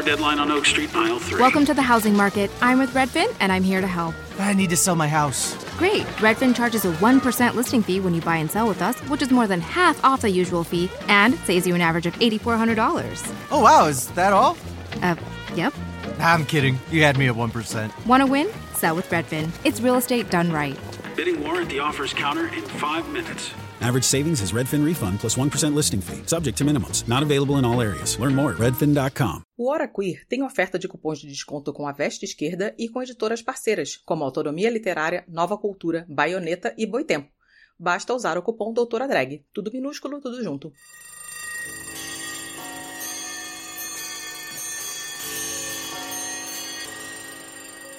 for deadline on Oak Street, aisle three. Welcome to the housing market. I'm with Redfin, and I'm here to help. I need to sell my house. Great. Redfin charges a 1% listing fee when you buy and sell with us, which is more than half off the usual fee and saves you an average of $8,400. Oh, wow, is that all? Uh, yep. I'm kidding. You had me at 1%. Want to win? Sell with Redfin. It's real estate done right. Bidding war at the offers counter in five minutes. Average savings is Redfin refund plus 1% listing fee, subject to minimums. Not available in all areas. Learn more at redfin.com. O Hora Queer tem oferta de cupons de desconto com a Veste Esquerda e com editoras parceiras, como Autonomia Literária, Nova Cultura, Baioneta e Boitempo. Basta usar o cupom Doutora Drag. Tudo minúsculo, tudo junto.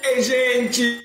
Ei, gente!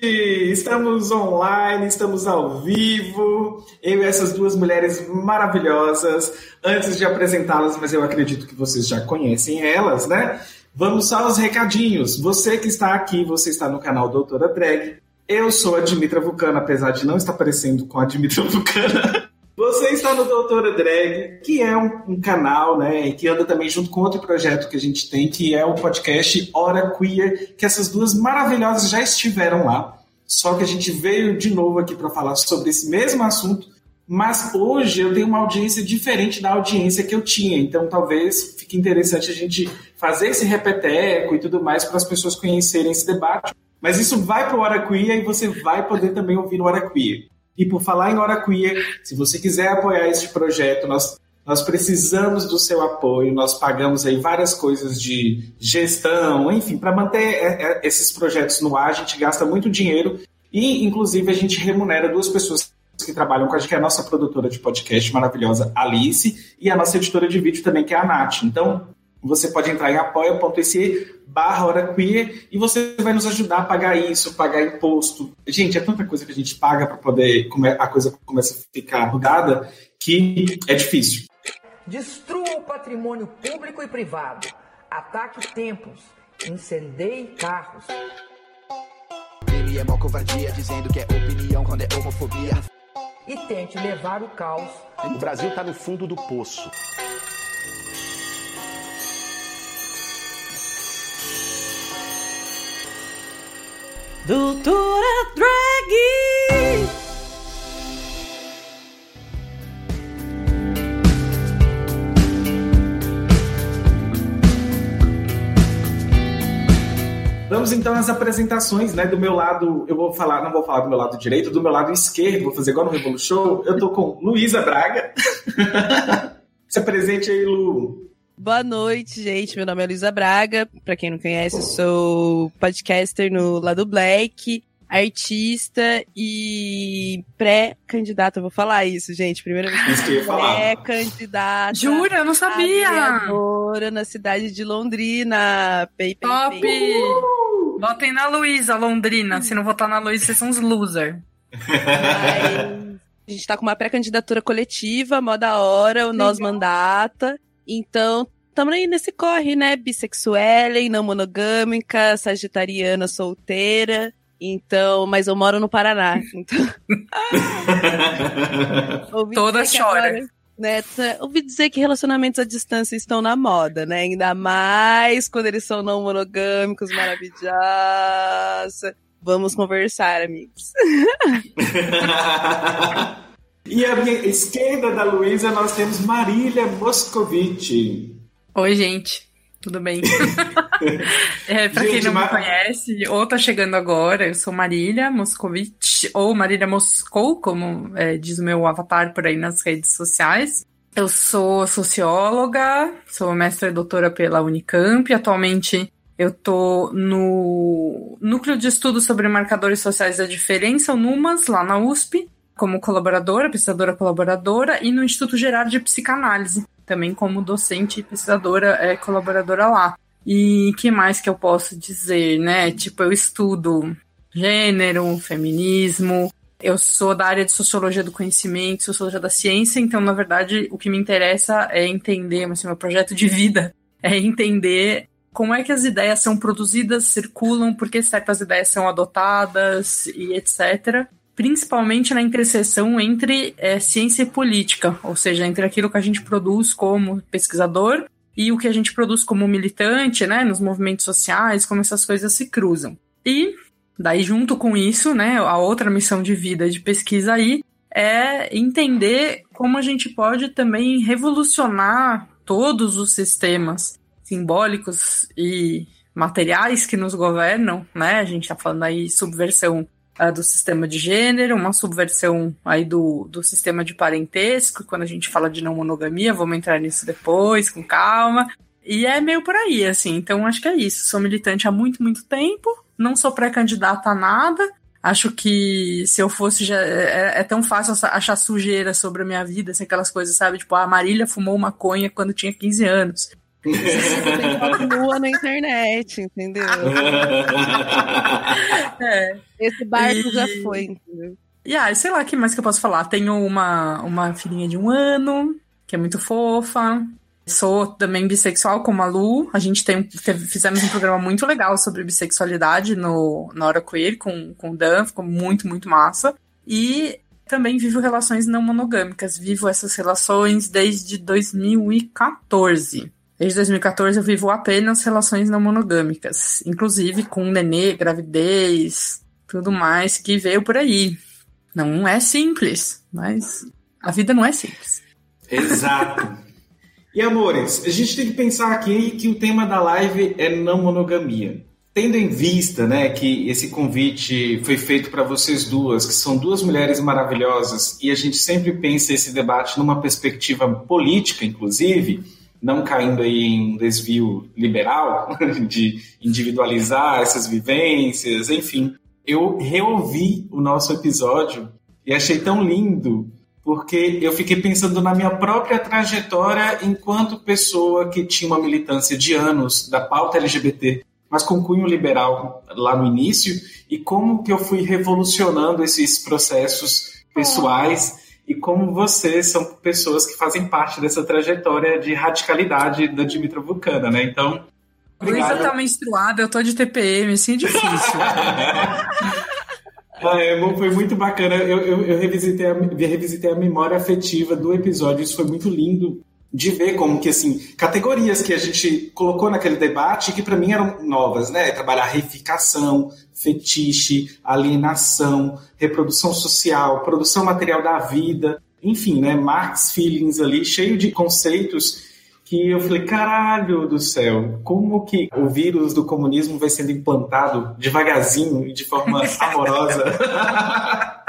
Estamos online, estamos ao vivo. Eu e essas duas mulheres maravilhosas. Antes de apresentá-las, mas eu acredito que vocês já conhecem elas, né? Vamos aos recadinhos. Você que está aqui, você está no canal Doutora Drag. Eu sou a Dimitra Vulcana, apesar de não estar parecendo com a Dimitra Vulcana. Você está no Doutora Drag, que é um, um, canal, né, que anda também junto com outro projeto que a gente tem, que é o podcast Hora Queer, que essas duas maravilhosas já estiveram lá. Só que a gente veio de novo aqui para falar sobre esse mesmo assunto, mas hoje eu tenho uma audiência diferente da audiência que eu tinha, então talvez fique interessante a gente fazer esse repeteco e tudo mais para as pessoas conhecerem esse debate. Mas isso vai para o Hora Queer e você vai poder também ouvir no Hora Queer. E por falar em Hora Queer, se você quiser apoiar este projeto, nós, nós precisamos do seu apoio. Nós pagamos aí várias coisas de gestão, enfim, para manter é, é, esses projetos no ar, a gente gasta muito dinheiro e, inclusive, a gente remunera duas pessoas que trabalham com a gente, que é a nossa produtora de podcast maravilhosa, Alice, e a nossa editora de vídeo também, que é a Nath. Então, você pode entrar em apoia.se barra hora queer e você vai nos ajudar a pagar isso, pagar imposto. Gente, é tanta coisa que a gente paga para poder a coisa começa a ficar mudada que é difícil. Destrua o patrimônio público e privado. Ataque templos. Incendeie carros. Ele é mó covardia, dizendo que é opinião quando é homofobia. E tente levar o caos. O Brasil tá no fundo do poço. Doutora Drag! Vamos então às apresentações, né? Do meu lado, eu vou falar, não vou falar do meu lado direito, do meu lado esquerdo, vou fazer igual no Revolu Show. Eu tô com Luísa Braga. Se apresente aí, Lu. Boa noite, gente. Meu nome é Luísa Braga. Para quem não conhece, sou podcaster no Lado Black, artista e pré-candidata. Vou falar isso, gente. Primeira vez que eu pré-candidata. Jura? Eu não sabia. Agora na cidade de Londrina. Pei, pei, Top! pei. Votem na Luísa, Londrina. Se não votar na Luísa, vocês são uns loser. Mas a gente tá com uma pré-candidatura coletiva, mó da hora, o Nós Mandata. Então, estamos aí nesse corre, né? Bissexuela, não monogâmica, sagitariana, solteira. Então, mas eu moro no Paraná. Então... Ouvi Toda dizer que chora. agora, né, tá- ouvi dizer que relacionamentos à distância estão na moda, né? Ainda mais quando eles são não monogâmicos, maravilhosa. Vamos conversar, amigos. e à minha esquerda da Luísa nós temos Marília Moscovici. Oi, gente. Tudo bem? é, pra quem Gente, não me ma- conhece, ou tá chegando agora, eu sou Marília Moscovitch, ou Marília Moscou, como é, diz o meu avatar por aí nas redes sociais. Eu sou socióloga, sou mestra e doutora pela Unicamp. Atualmente eu tô no Núcleo de Estudos sobre Marcadores Sociais da Diferença, o NUMAS, lá na USP, como colaboradora, pesquisadora colaboradora, e no Instituto Gerardo de Psicanálise, também como docente e pesquisadora é, colaboradora lá. E que mais que eu posso dizer, né? Tipo, eu estudo gênero, feminismo, eu sou da área de sociologia do conhecimento, sociologia da ciência, então, na verdade, o que me interessa é entender, assim, meu projeto de vida é entender como é que as ideias são produzidas, circulam, por que certas ideias são adotadas e etc. Principalmente na interseção entre é, ciência e política, ou seja, entre aquilo que a gente produz como pesquisador e o que a gente produz como militante, né, nos movimentos sociais, como essas coisas se cruzam. E daí junto com isso, né, a outra missão de vida de pesquisa aí é entender como a gente pode também revolucionar todos os sistemas simbólicos e materiais que nos governam, né? A gente está falando aí subversão do sistema de gênero, uma subversão aí do, do sistema de parentesco, quando a gente fala de não monogamia, vamos entrar nisso depois, com calma. E é meio por aí, assim. Então, acho que é isso. Sou militante há muito, muito tempo. Não sou pré-candidata a nada. Acho que se eu fosse já. É, é, tão fácil achar sujeira sobre a minha vida, assim, aquelas coisas, sabe? Tipo, a Marília fumou maconha quando tinha 15 anos. Continua na internet, entendeu? é. Esse barco e... já foi, entendeu? E ah, sei lá, o que mais que eu posso falar? Tenho uma, uma filhinha de um ano, que é muito fofa. Sou também bissexual como a Lu. A gente tem, teve, fizemos um programa muito legal sobre bissexualidade no, na Hora Queer com, com o Dan, ficou muito, muito massa. E também vivo relações não monogâmicas. Vivo essas relações desde 2014. Desde 2014 eu vivo apenas relações não monogâmicas, inclusive com nenê, gravidez, tudo mais que veio por aí. Não é simples, mas a vida não é simples. Exato. e amores, a gente tem que pensar aqui que o tema da live é não monogamia. Tendo em vista, né, que esse convite foi feito para vocês duas, que são duas mulheres maravilhosas, e a gente sempre pensa esse debate numa perspectiva política, inclusive, não caindo aí em um desvio liberal de individualizar essas vivências, enfim. Eu reouvi o nosso episódio e achei tão lindo porque eu fiquei pensando na minha própria trajetória enquanto pessoa que tinha uma militância de anos da pauta LGBT, mas com cunho liberal lá no início, e como que eu fui revolucionando esses processos pessoais e como vocês são pessoas que fazem parte dessa trajetória de radicalidade da Dimitra Vulcana, né? Então. Luísa tá menstruada, eu tô de TPM, assim é difícil. ah, é, foi muito bacana. Eu, eu, eu revisitei, a, revisitei a memória afetiva do episódio, isso foi muito lindo de ver como que assim categorias que a gente colocou naquele debate que para mim eram novas, né? Trabalhar reificação, fetiche, alienação, reprodução social, produção material da vida, enfim, né? Marx Feelings ali, cheio de conceitos que eu falei, caralho do céu, como que o vírus do comunismo vai sendo implantado devagarzinho e de forma amorosa?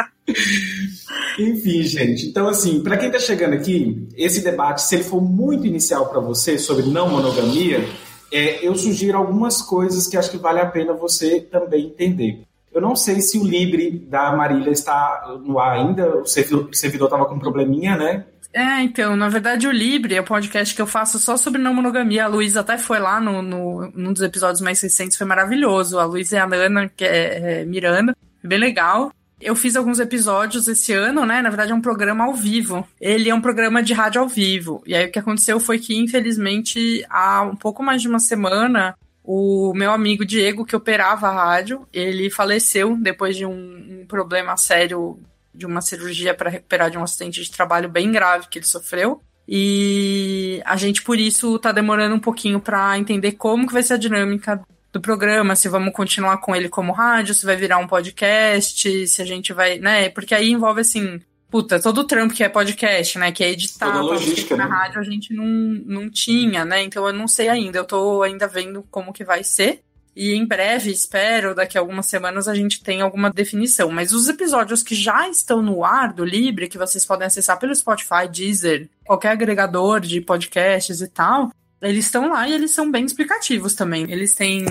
Enfim, gente. Então, assim, para quem está chegando aqui, esse debate, se ele for muito inicial para você sobre não monogamia, é, eu sugiro algumas coisas que acho que vale a pena você também entender. Eu não sei se o Libre da Marília está no ar ainda, o servidor estava com um probleminha, né? É, então, na verdade, o Libre é um podcast que eu faço só sobre não monogamia. A Luísa até foi lá no, no, num dos episódios mais recentes, foi maravilhoso. A Luísa e a Nana, que é, é Miranda, bem legal. Eu fiz alguns episódios esse ano, né? Na verdade, é um programa ao vivo. Ele é um programa de rádio ao vivo. E aí o que aconteceu foi que, infelizmente, há um pouco mais de uma semana, o meu amigo Diego, que operava a rádio, ele faleceu depois de um, um problema sério de uma cirurgia para recuperar de um acidente de trabalho bem grave que ele sofreu. E a gente, por isso, tá demorando um pouquinho para entender como que vai ser a dinâmica do programa, se vamos continuar com ele como rádio, se vai virar um podcast, se a gente vai, né? Porque aí envolve assim, puta, todo o trampo que é podcast, né? Que é editar, logística, na né? rádio a gente não, não tinha, né? Então eu não sei ainda, eu tô ainda vendo como que vai ser. E em breve, espero, daqui a algumas semanas, a gente tem alguma definição. Mas os episódios que já estão no ar do Libre, que vocês podem acessar pelo Spotify, Deezer, qualquer agregador de podcasts e tal, eles estão lá e eles são bem explicativos também. Eles têm.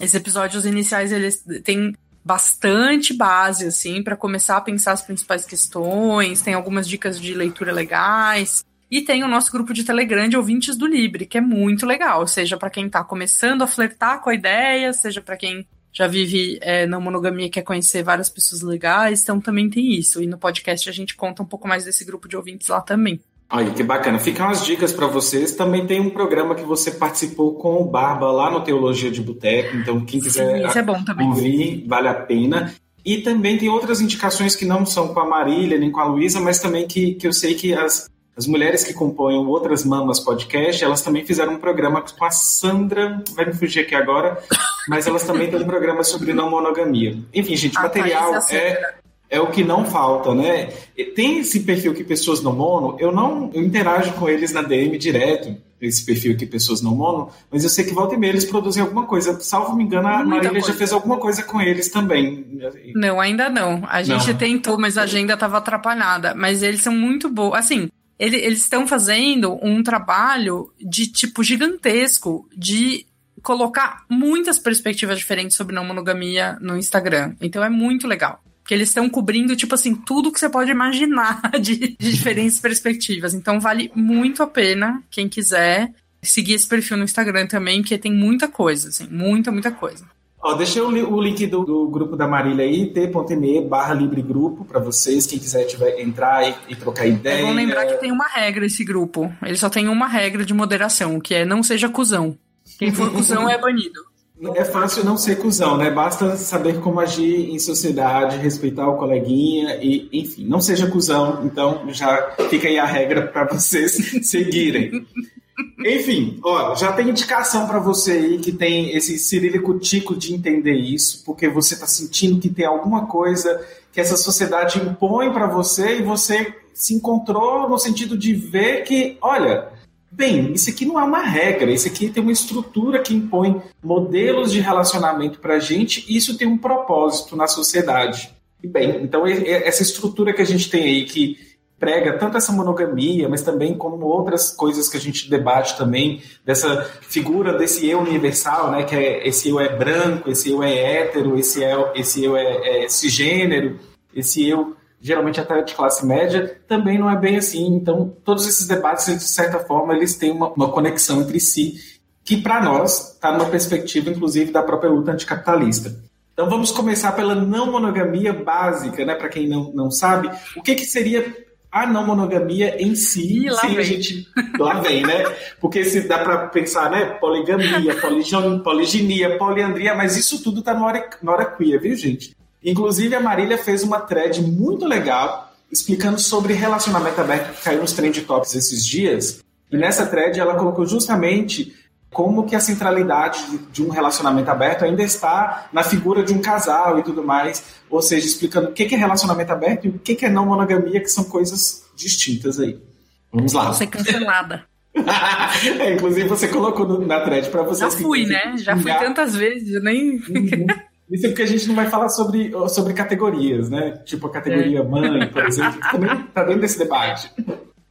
Esses episódios iniciais, eles têm bastante base, assim, para começar a pensar as principais questões. Tem algumas dicas de leitura legais. E tem o nosso grupo de Telegram de ouvintes do Libre, que é muito legal. Seja para quem está começando a flertar com a ideia, seja para quem já vive é, na monogamia e quer conhecer várias pessoas legais. Então também tem isso. E no podcast a gente conta um pouco mais desse grupo de ouvintes lá também. Olha, que bacana. Ficam as dicas para vocês. Também tem um programa que você participou com o Barba lá no Teologia de Boteco. Então, quem quiser Sim, é ouvir, vale a pena. E também tem outras indicações que não são com a Marília nem com a Luísa, mas também que, que eu sei que as, as mulheres que compõem Outras Mamas Podcast, elas também fizeram um programa com a Sandra, vai me fugir aqui agora, mas elas também têm um programa sobre não monogamia. Enfim, gente, A material é. É o que não falta, né? E Tem esse perfil que pessoas não mono, eu não eu interajo com eles na DM direto, esse perfil que pessoas não mono, mas eu sei que volta e meia eles produzem alguma coisa. Salvo me engano, a Muita Marília já fez alguma coisa com eles também. Não, ainda não. A gente Não. tentou, mas a agenda estava atrapalhada. Mas eles são muito bons. Assim, ele- eles estão fazendo um trabalho de tipo gigantesco de colocar muitas perspectivas diferentes sobre não monogamia no Instagram. Então é muito legal. Porque eles estão cobrindo, tipo assim, tudo que você pode imaginar de, de diferentes perspectivas. Então vale muito a pena, quem quiser, seguir esse perfil no Instagram também, porque tem muita coisa, assim, muita, muita coisa. Ó, deixei o, li- o link do, do grupo da Marília aí, t.me barra livre grupo, para vocês, quem quiser tiver, entrar e, e trocar ideia. É bom lembrar que tem uma regra esse grupo. Ele só tem uma regra de moderação, que é não seja cuzão. Quem for cuzão é banido. É fácil não ser cuzão, né? Basta saber como agir em sociedade, respeitar o coleguinha e, enfim, não seja cuzão. Então já fica aí a regra para vocês seguirem. Enfim, ó, já tem indicação para você aí que tem esse cirílico tico de entender isso, porque você tá sentindo que tem alguma coisa que essa sociedade impõe para você e você se encontrou no sentido de ver que, olha, bem, isso aqui não é uma regra, isso aqui tem uma estrutura que impõe modelos de relacionamento pra gente e isso tem um propósito na sociedade. E bem, então essa estrutura que a gente tem aí que prega tanto essa monogamia, mas também como outras coisas que a gente debate também, dessa figura desse eu universal, né, que é esse eu é branco, esse eu é hétero, esse, é, esse eu é, é cisgênero, esse eu geralmente até de classe média, também não é bem assim. Então, todos esses debates, de certa forma, eles têm uma, uma conexão entre si, que para nós está numa perspectiva, inclusive, da própria luta anticapitalista. Então, vamos começar pela não monogamia básica, né? Para quem não, não sabe, o que, que seria a não monogamia em si? Ih, lá sem a vem. gente lá vem, né? Porque se dá para pensar, né? Poligamia, poliginia, poliandria, mas isso tudo tá na hora, na hora queer, viu, gente? Inclusive, a Marília fez uma thread muito legal explicando sobre relacionamento aberto que caiu nos trend tops esses dias. E nessa thread ela colocou justamente como que a centralidade de- um relacionamento aberto ainda está na figura de um casal e tudo mais, ou seja, explicando o que que é relacionamento aberto e o que que é não monogamia, que são coisas distintas aí. Vamos lá. Ser cancelada. É, inclusive você colocou na thread para Já vocês. que fui, quiserem né? Já fui tantas vezes, eu nem. Isso é porque a gente não vai falar sobre, sobre categorias, né? Tipo a categoria mãe, por exemplo, que também tá dentro desse debate.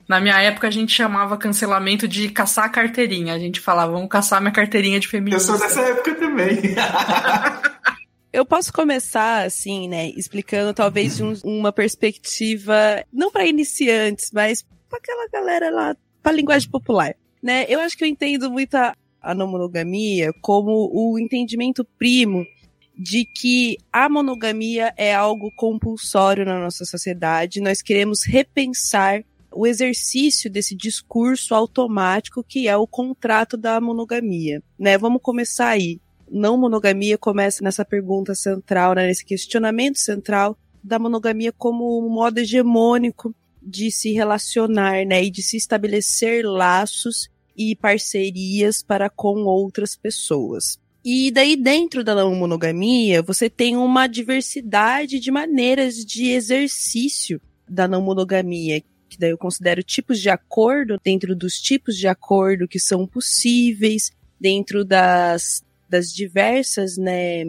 Na minha época a gente chamava cancelamento de caçar a carteirinha. A gente falava, vamos caçar minha carteirinha de Eu feminista. sou dessa época também. Eu posso começar, assim, né, explicando talvez de um- uma perspectiva, não para iniciantes, mas para aquela galera lá, para linguagem popular, né? Eu acho que eu entendo muito a, a não monogamia como o entendimento primo de que a monogamia é algo compulsório na nossa sociedade. Nós queremos repensar o exercício desse discurso automático que é o contrato da monogamia, né? Vamos começar aí não monogamia começa nessa pergunta central, né, nesse questionamento central da monogamia como um modo hegemônico de se relacionar, né, e de se estabelecer laços e parcerias para com outras pessoas. E daí dentro da não monogamia, você tem uma diversidade de maneiras de exercício da não monogamia, que daí eu considero tipos de acordo dentro dos tipos de acordo que são possíveis, dentro das das diversas né,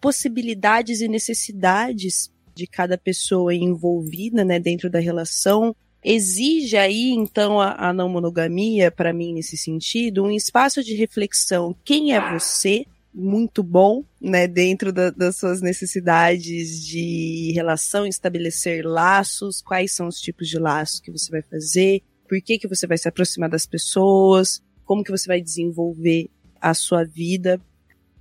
possibilidades e necessidades de cada pessoa envolvida né, dentro da relação. Exige aí, então, a, a não monogamia, para mim, nesse sentido, um espaço de reflexão. Quem é você? Muito bom, né, dentro da, das suas necessidades de relação, estabelecer laços, quais são os tipos de laços que você vai fazer, por que, que você vai se aproximar das pessoas, como que você vai desenvolver a sua vida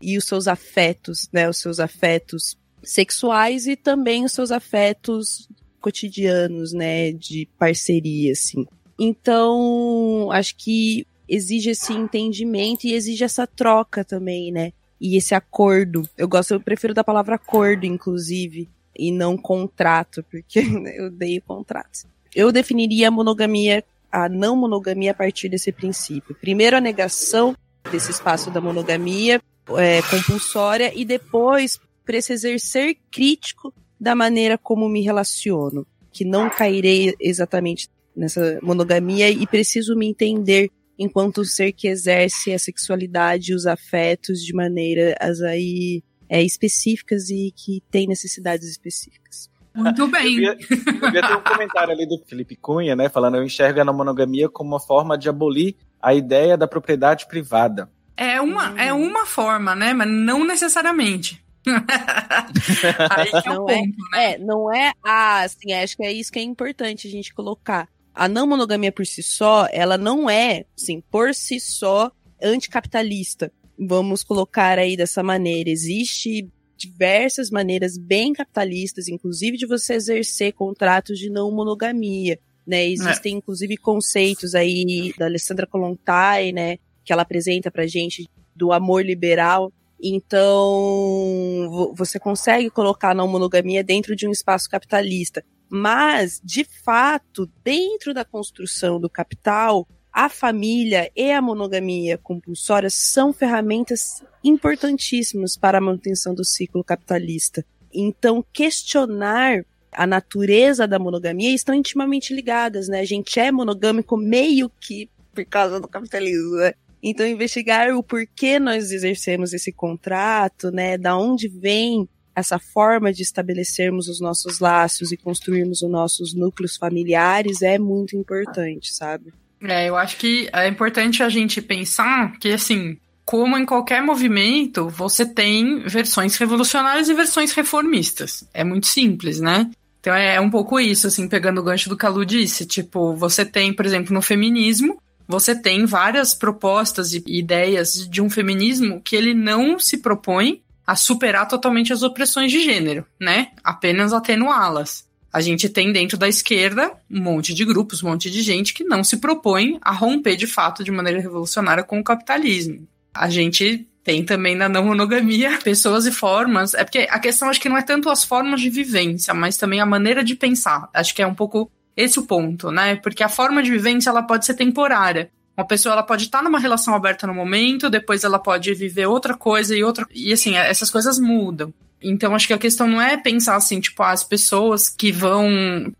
e os seus afetos, né? Os seus afetos sexuais e também os seus afetos cotidianos, né? De parceria, assim. Então, acho que exige esse entendimento e exige essa troca também, né? E esse acordo. Eu gosto, eu prefiro da palavra acordo, inclusive, e não contrato, porque eu odeio contratos. Eu definiria a monogamia a não monogamia a partir desse princípio. Primeiro, a negação desse espaço da monogamia é, compulsória e depois para esse exercer crítico da maneira como me relaciono, que não cairei exatamente nessa monogamia e preciso me entender enquanto ser que exerce a sexualidade e os afetos de maneiras aí é, específicas e que tem necessidades específicas. Muito bem. Eu devia ter um comentário ali do Felipe Cunha, né? Falando, eu enxergo a monogamia como uma forma de abolir a ideia da propriedade privada. É uma, é uma forma, né? Mas não necessariamente. Aí é não, é, ponto, é, né? é, não é ah, assim, acho que é isso que é importante a gente colocar. A não monogamia por si só, ela não é, assim, por si só anticapitalista. Vamos colocar aí dessa maneira. Existe diversas maneiras bem capitalistas, inclusive de você exercer contratos de não monogamia. Né? Existem, é. inclusive, conceitos aí da Alessandra Kolontai, né? Que ela apresenta pra gente do amor liberal. Então, você consegue colocar a não monogamia dentro de um espaço capitalista. Mas, de fato, dentro da construção do capital, a família e a monogamia compulsória são ferramentas importantíssimas para a manutenção do ciclo capitalista. Então, questionar a natureza da monogamia estão intimamente ligadas, né? A gente é monogâmico meio que por causa do capitalismo, né? Então, investigar o porquê nós exercemos esse contrato, né? Da onde vem essa forma de estabelecermos os nossos laços e construirmos os nossos núcleos familiares é muito importante, sabe? É, eu acho que é importante a gente pensar que, assim, como em qualquer movimento, você tem versões revolucionárias e versões reformistas. É muito simples, né? Então é um pouco isso, assim, pegando o gancho do que a Lu disse. Tipo, você tem, por exemplo, no feminismo, você tem várias propostas e ideias de um feminismo que ele não se propõe a superar totalmente as opressões de gênero, né? Apenas atenuá-las. A gente tem dentro da esquerda um monte de grupos, um monte de gente que não se propõe a romper de fato de maneira revolucionária com o capitalismo. A gente tem também na não monogamia pessoas e formas. É porque a questão acho que não é tanto as formas de vivência, mas também a maneira de pensar. Acho que é um pouco esse o ponto, né? Porque a forma de vivência ela pode ser temporária. Uma pessoa ela pode estar numa relação aberta no momento, depois ela pode viver outra coisa e outra. E assim, essas coisas mudam. Então, acho que a questão não é pensar assim, tipo, as pessoas que vão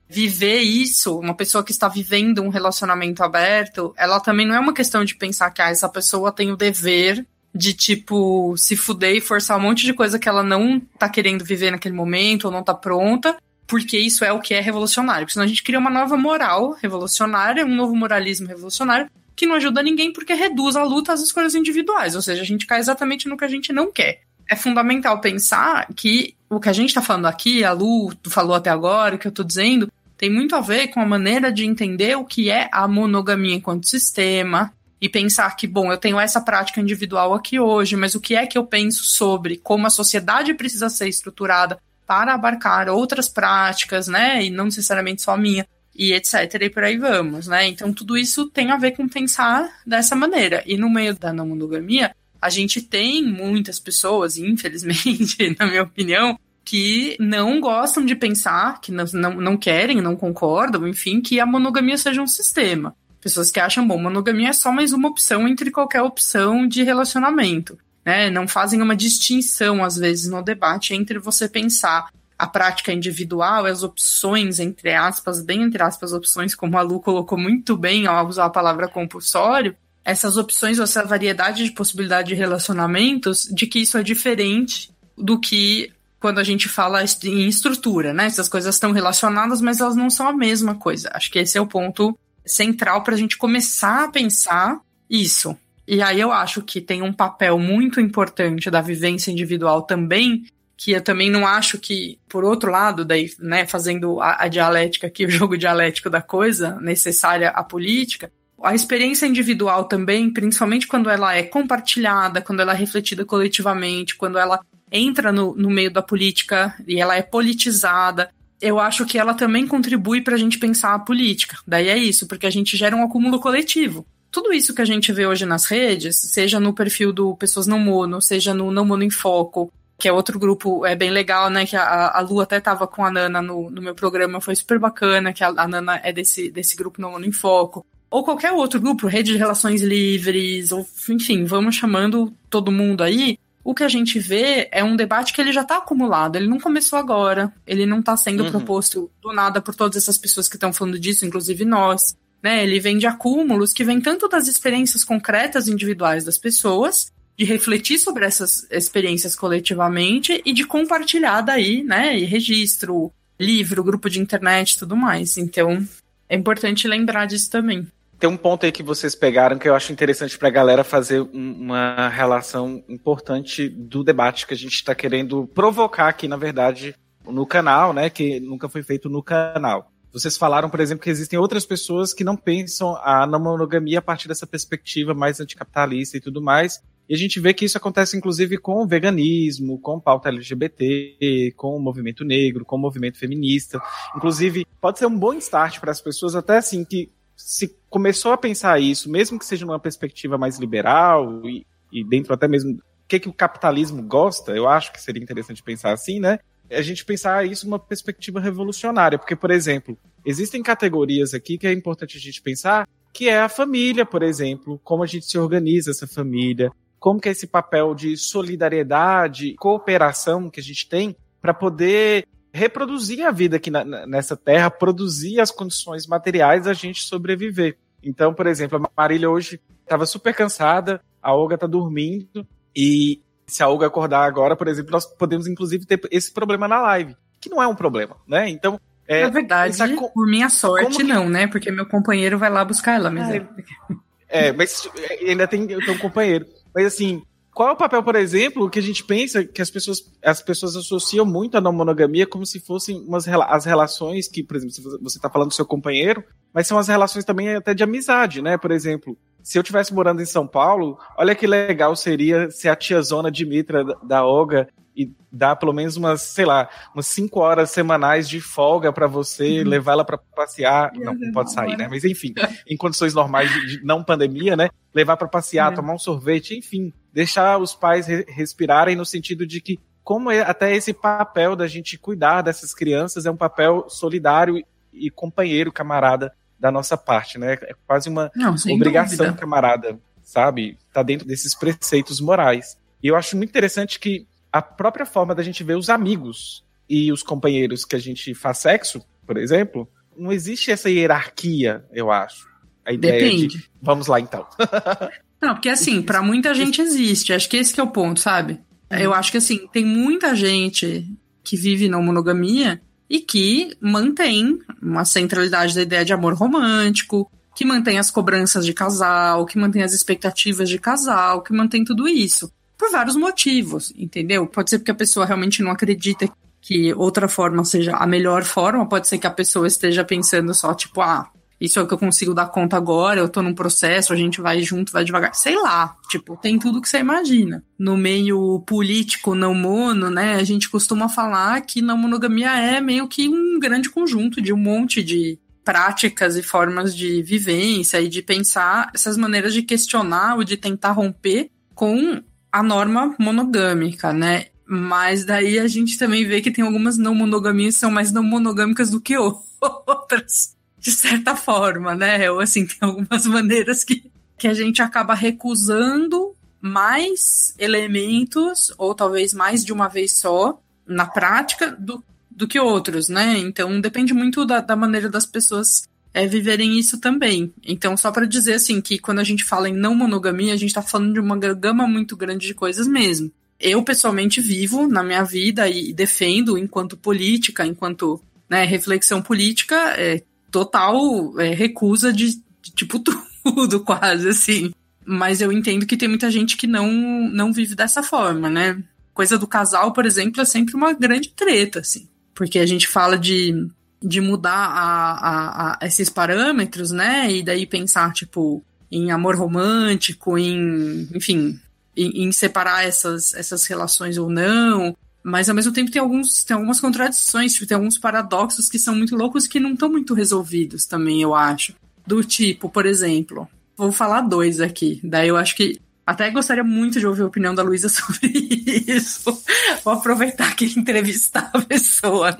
viver isso, uma pessoa que está vivendo um relacionamento aberto, ela também não é uma questão de pensar que ah, essa pessoa tem o dever de, tipo, se fuder e forçar um monte de coisa que ela não tá querendo viver naquele momento ou não tá pronta, porque isso é o que é revolucionário. Porque senão a gente cria uma nova moral revolucionária, um novo moralismo revolucionário, que não ajuda ninguém porque reduz a luta às escolhas individuais, ou seja, a gente cai exatamente no que a gente não quer. É fundamental pensar que o que a gente está falando aqui, a Lu falou até agora, o que eu estou dizendo, tem muito a ver com a maneira de entender o que é a monogamia enquanto sistema, e pensar que, bom, eu tenho essa prática individual aqui hoje, mas o que é que eu penso sobre como a sociedade precisa ser estruturada para abarcar outras práticas, né? E não necessariamente só a minha e etc. E por aí vamos, né? Então tudo isso tem a ver com pensar dessa maneira. E no meio da não monogamia, a gente tem muitas pessoas, infelizmente, na minha opinião, que não gostam de pensar, que não, não, não querem, não concordam, enfim, que a monogamia seja um sistema. Pessoas que acham, bom, monogamia é só mais uma opção entre qualquer opção de relacionamento. Né? Não fazem uma distinção, às vezes, no debate entre você pensar a prática individual, as opções, entre aspas, bem entre aspas, opções, como a Lu colocou muito bem ao usar a palavra compulsório, essas opções, essa variedade de possibilidade de relacionamentos, de que isso é diferente do que quando a gente fala em estrutura, né? Essas coisas estão relacionadas, mas elas não são a mesma coisa. Acho que esse é o ponto central para a gente começar a pensar isso. E aí eu acho que tem um papel muito importante da vivência individual também, que eu também não acho que, por outro lado, daí, né, fazendo a, a dialética aqui, o jogo dialético da coisa, necessária à política, a experiência individual também, principalmente quando ela é compartilhada, quando ela é refletida coletivamente, quando ela entra no, no meio da política e ela é politizada, eu acho que ela também contribui para a gente pensar a política. Daí é isso, porque a gente gera um acúmulo coletivo. Tudo isso que a gente vê hoje nas redes, seja no perfil do Pessoas Não Mono, seja no Não Mono em Foco, que é outro grupo é bem legal, né? Que a, a Lu até tava com a Nana no, no meu programa, foi super bacana, que a, a Nana é desse, desse grupo No Mundo em Foco. ou qualquer outro grupo, rede de relações livres, ou enfim, vamos chamando todo mundo aí, o que a gente vê é um debate que ele já está acumulado, ele não começou agora, ele não está sendo uhum. proposto do nada por todas essas pessoas que estão falando disso, inclusive nós. Né? Ele vem de acúmulos que vem tanto das experiências concretas individuais das pessoas, de refletir sobre essas experiências coletivamente e de compartilhar daí, né? E registro, livro, grupo de internet tudo mais. Então, é importante lembrar disso também tem um ponto aí que vocês pegaram que eu acho interessante para a galera fazer uma relação importante do debate que a gente está querendo provocar aqui, na verdade, no canal, né? Que nunca foi feito no canal. Vocês falaram, por exemplo, que existem outras pessoas que não pensam a não monogamia a partir dessa perspectiva mais anticapitalista e tudo mais. E a gente vê que isso acontece, inclusive, com o veganismo, com pauta LGBT, com o movimento negro, com o movimento feminista. Inclusive, pode ser um bom start para as pessoas, até assim, que se começou a pensar isso, mesmo que seja numa perspectiva mais liberal e, e dentro até mesmo o que, que o capitalismo gosta, eu acho que seria interessante pensar assim, né? A gente pensar isso numa perspectiva revolucionária, porque, por exemplo, existem categorias aqui que é importante a gente pensar, que é a família, por exemplo, como a gente se organiza essa família, como que é esse papel de solidariedade, cooperação que a gente tem para poder reproduzir a vida aqui na, nessa terra, produzir as condições materiais da gente sobreviver. Então, por exemplo, a Marília hoje estava super cansada, a Olga está dormindo, e se a Olga acordar agora, por exemplo, nós podemos inclusive ter esse problema na live, que não é um problema, né? Então. É, na verdade, por minha sorte, que... não, né? Porque meu companheiro vai lá buscar ela, mas é. É, mas ainda tem, tem um companheiro. Mas assim, qual é o papel, por exemplo, que a gente pensa que as pessoas, as pessoas associam muito a não monogamia como se fossem umas, as relações que, por exemplo, você está falando do seu companheiro, mas são as relações também até de amizade, né? Por exemplo, se eu tivesse morando em São Paulo, olha que legal seria se a tia Zona Dimitra da Olga e dar pelo menos umas, sei lá, umas cinco horas semanais de folga para você, uhum. levar ela para passear, não, não pode sair, né? Mas enfim, em condições normais de, de não pandemia, né? Levar para passear, é. tomar um sorvete, enfim, deixar os pais re respirarem no sentido de que como é, até esse papel da gente cuidar dessas crianças é um papel solidário e companheiro, camarada da nossa parte, né? É quase uma Não, obrigação dúvida. camarada, sabe? Tá dentro desses preceitos morais. E eu acho muito interessante que a própria forma da gente ver os amigos e os companheiros que a gente faz sexo, por exemplo, não existe essa hierarquia, eu acho. A ideia Depende. de vamos lá então. Não, porque assim, para muita gente existe. Acho que esse que é o ponto, sabe? Uhum. Eu acho que assim, tem muita gente que vive na monogamia e que mantém uma centralidade da ideia de amor romântico, que mantém as cobranças de casal, que mantém as expectativas de casal, que mantém tudo isso. Por vários motivos, entendeu? Pode ser porque a pessoa realmente não acredita que outra forma seja a melhor forma, pode ser que a pessoa esteja pensando só, tipo, ah, isso é o que eu consigo dar conta agora, eu tô num processo, a gente vai junto, vai devagar. Sei lá, tipo, tem tudo que você imagina. No meio político não mono, né, a gente costuma falar que não monogamia é meio que um grande conjunto de um monte de práticas e formas de vivência e de pensar essas maneiras de questionar ou de tentar romper com a norma monogâmica, né? Mas daí a gente também vê que tem algumas não monogamias que são mais não monogâmicas do que outras de certa forma, né? Ou assim, tem algumas maneiras que, que a gente acaba recusando mais elementos, ou talvez mais de uma vez só, na prática, do, do que outros, né? Então depende muito da, da maneira das pessoas é, viverem isso também. Então, só para dizer assim, que quando a gente fala em não monogamia, a gente tá falando de uma gama muito grande de coisas mesmo. Eu, pessoalmente, vivo na minha vida e defendo, enquanto política, enquanto né, reflexão política, é, total é, recusa de, de, tipo, tudo, quase, assim. Mas eu entendo que tem muita gente que não, não vive dessa forma, né? Coisa do casal, por exemplo, é sempre uma grande treta, assim. Porque a gente fala de, de mudar a, a, a esses parâmetros, né? E daí pensar, tipo, em amor romântico, em, enfim, em, em, separar essas, essas relações ou não. Mas ao mesmo tempo tem, alguns, tem algumas contradições, tipo, tem alguns paradoxos que são muito loucos que não estão muito resolvidos também, eu acho. Do tipo, por exemplo, vou falar dois aqui. Daí eu acho que Até gostaria muito de ouvir a opinião da Luísa sobre isso. Vou aproveitar que entrevistar a pessoa.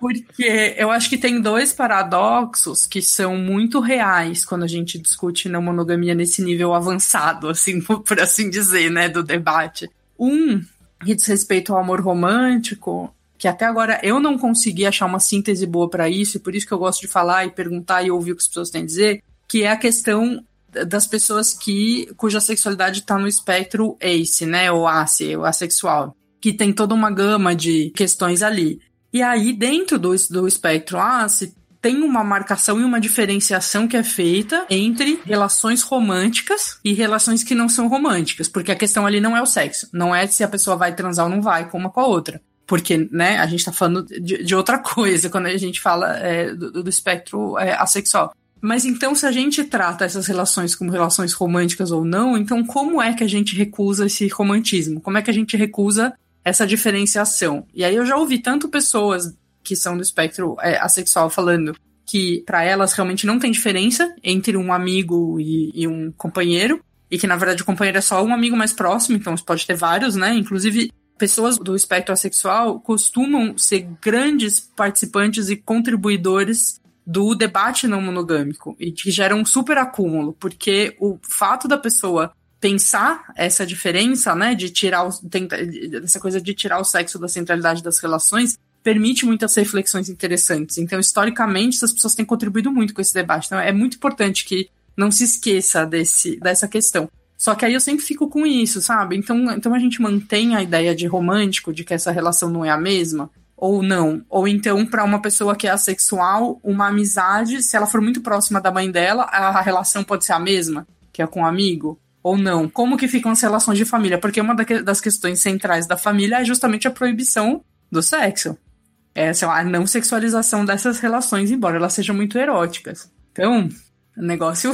Porque eu acho que tem dois paradoxos que são muito reais quando a gente discute não monogamia nesse nível avançado, assim, por assim dizer, né, do debate. Um, que diz respeito ao amor romântico, que até agora eu não consegui achar uma síntese boa para isso, e por isso que eu gosto de falar e perguntar e ouvir o que as pessoas têm a dizer, que é a questão das pessoas que cuja sexualidade está no espectro ACE, né, ou ACE, o assexual, que tem toda uma gama de questões ali. E aí, dentro do, do espectro ACE, tem uma marcação e uma diferenciação que é feita entre relações românticas e relações que não são românticas, porque a questão ali não é o sexo, não é se a pessoa vai transar ou não vai com uma com a outra. Porque, né, a gente tá falando de, de outra coisa quando a gente fala é, do, do, espectro é, assexual. Mas então, se a gente trata essas relações como relações românticas ou não, então como é que a gente recusa esse romantismo? Como é que a gente recusa essa diferenciação? E aí eu já ouvi tanto pessoas que são do espectro é, assexual falando que para elas realmente não tem diferença entre um amigo e, e, um companheiro, e que na verdade o companheiro é só um amigo mais próximo, então você pode ter vários, né? Inclusive, pessoas do espectro assexual costumam ser grandes participantes e contribuidores do debate não monogâmico e que gera um super acúmulo, porque o fato da pessoa pensar essa diferença, né, de tirar o, essa coisa de tirar o sexo da centralidade das relações, permite muitas reflexões interessantes. Então, historicamente, essas pessoas têm contribuído muito com esse debate. Então, é muito importante que não se esqueça desse, dessa questão. Só que aí eu sempre fico com isso, sabe? Então, então a gente mantém a ideia de romântico, de que essa relação não é a mesma, ou não. Ou então, para uma pessoa que é assexual, uma amizade, se ela for muito próxima da mãe dela, a relação pode ser a mesma, que é com um amigo, ou não. Como que ficam as relações de família? Porque uma das questões centrais da família é justamente a proibição do sexo. É lá, a não sexualização dessas relações, embora elas sejam muito eróticas. Então, o negócio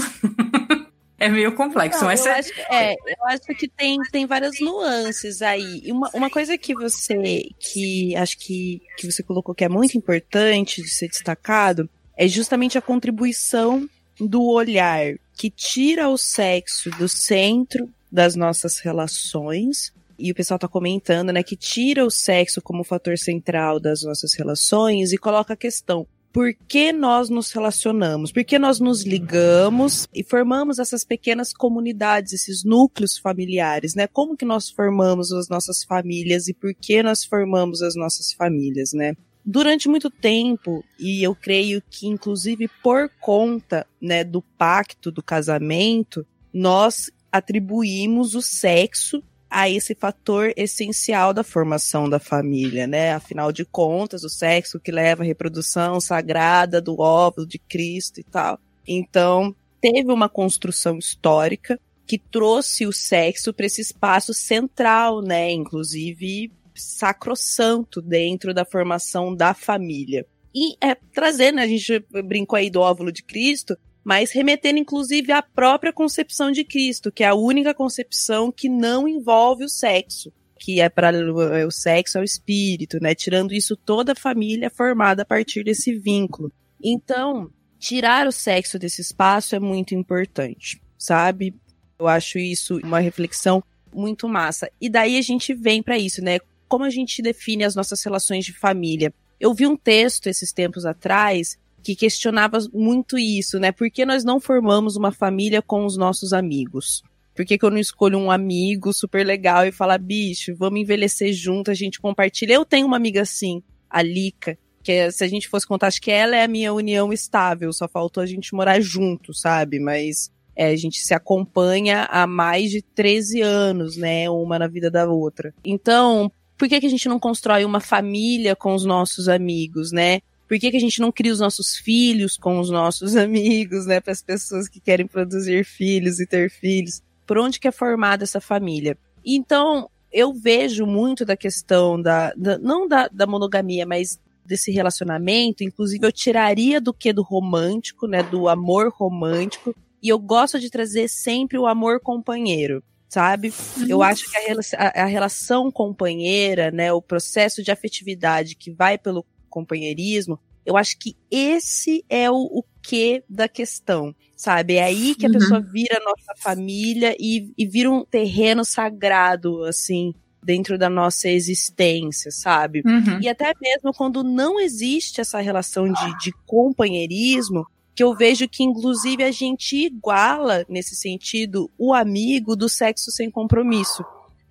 é meio complexo. Não, eu, é... Acho, é, eu acho que tem, tem várias nuances aí. E uma, uma coisa que você, que acho que, que você colocou que é muito importante de ser destacado, é justamente a contribuição do olhar que tira o sexo do centro das nossas relações. E o pessoal tá comentando, né, que tira o sexo como fator central das nossas relações e coloca a questão: por que nós nos relacionamos, por que nós nos ligamos e formamos essas pequenas comunidades, esses núcleos familiares, né? Como que nós formamos as nossas famílias e por que nós formamos as nossas famílias, né? Durante muito tempo, e eu creio que inclusive por conta, né, do pacto do casamento, nós atribuímos o sexo a esse fator essencial da formação da família, né? Afinal de contas, o sexo que leva à reprodução sagrada do óvulo de Cristo e tal. Então, teve uma construção histórica que trouxe o sexo para esse espaço central, né? Inclusive sacrossanto dentro da formação da família. E é trazendo, né, a gente brincou aí do óvulo de Cristo, mas remetendo inclusive à própria concepção de Cristo, que é a única concepção que não envolve o sexo, que é para o sexo ao espírito, né? Tirando isso toda a família é formada a partir desse vínculo. Então, tirar o sexo desse espaço é muito importante, sabe? Eu acho isso uma reflexão muito massa. E daí a gente vem para isso, né? Como a gente define as nossas relações de família? Eu vi um texto esses tempos atrás que questionava muito isso, né? Por que nós não formamos uma família com os nossos amigos? Por que, que eu não escolho um amigo super legal e falar, bicho, vamos envelhecer junto, a gente compartilha? Eu tenho uma amiga assim, a Lica, que é, se a gente fosse contar, acho que ela é a minha união estável, só faltou a gente morar junto, sabe? Mas é, a gente se acompanha há mais de 13 anos, né? Uma na vida da outra. Então, por que, que a gente não constrói uma família com os nossos amigos, né? Por que, que a gente não cria os nossos filhos com os nossos amigos, né? Para as pessoas que querem produzir filhos e ter filhos. Por onde que é formada essa família? Então, eu vejo muito da questão da, da não da, da monogamia, mas desse relacionamento, inclusive eu tiraria do que do romântico, né, do amor romântico, e eu gosto de trazer sempre o amor companheiro, sabe? Eu uhum. acho que a, a, a relação companheira, né, o processo de afetividade que vai pelo companheirismo, eu acho que esse é o, o quê da questão, sabe? É aí que a Uhum. pessoa vira nossa família e, e vira um terreno sagrado, assim, dentro da nossa existência, sabe? Uhum. E até mesmo quando não existe essa relação de, de companheirismo, que eu vejo que, inclusive, a gente iguala, nesse sentido, o amigo do sexo sem compromisso.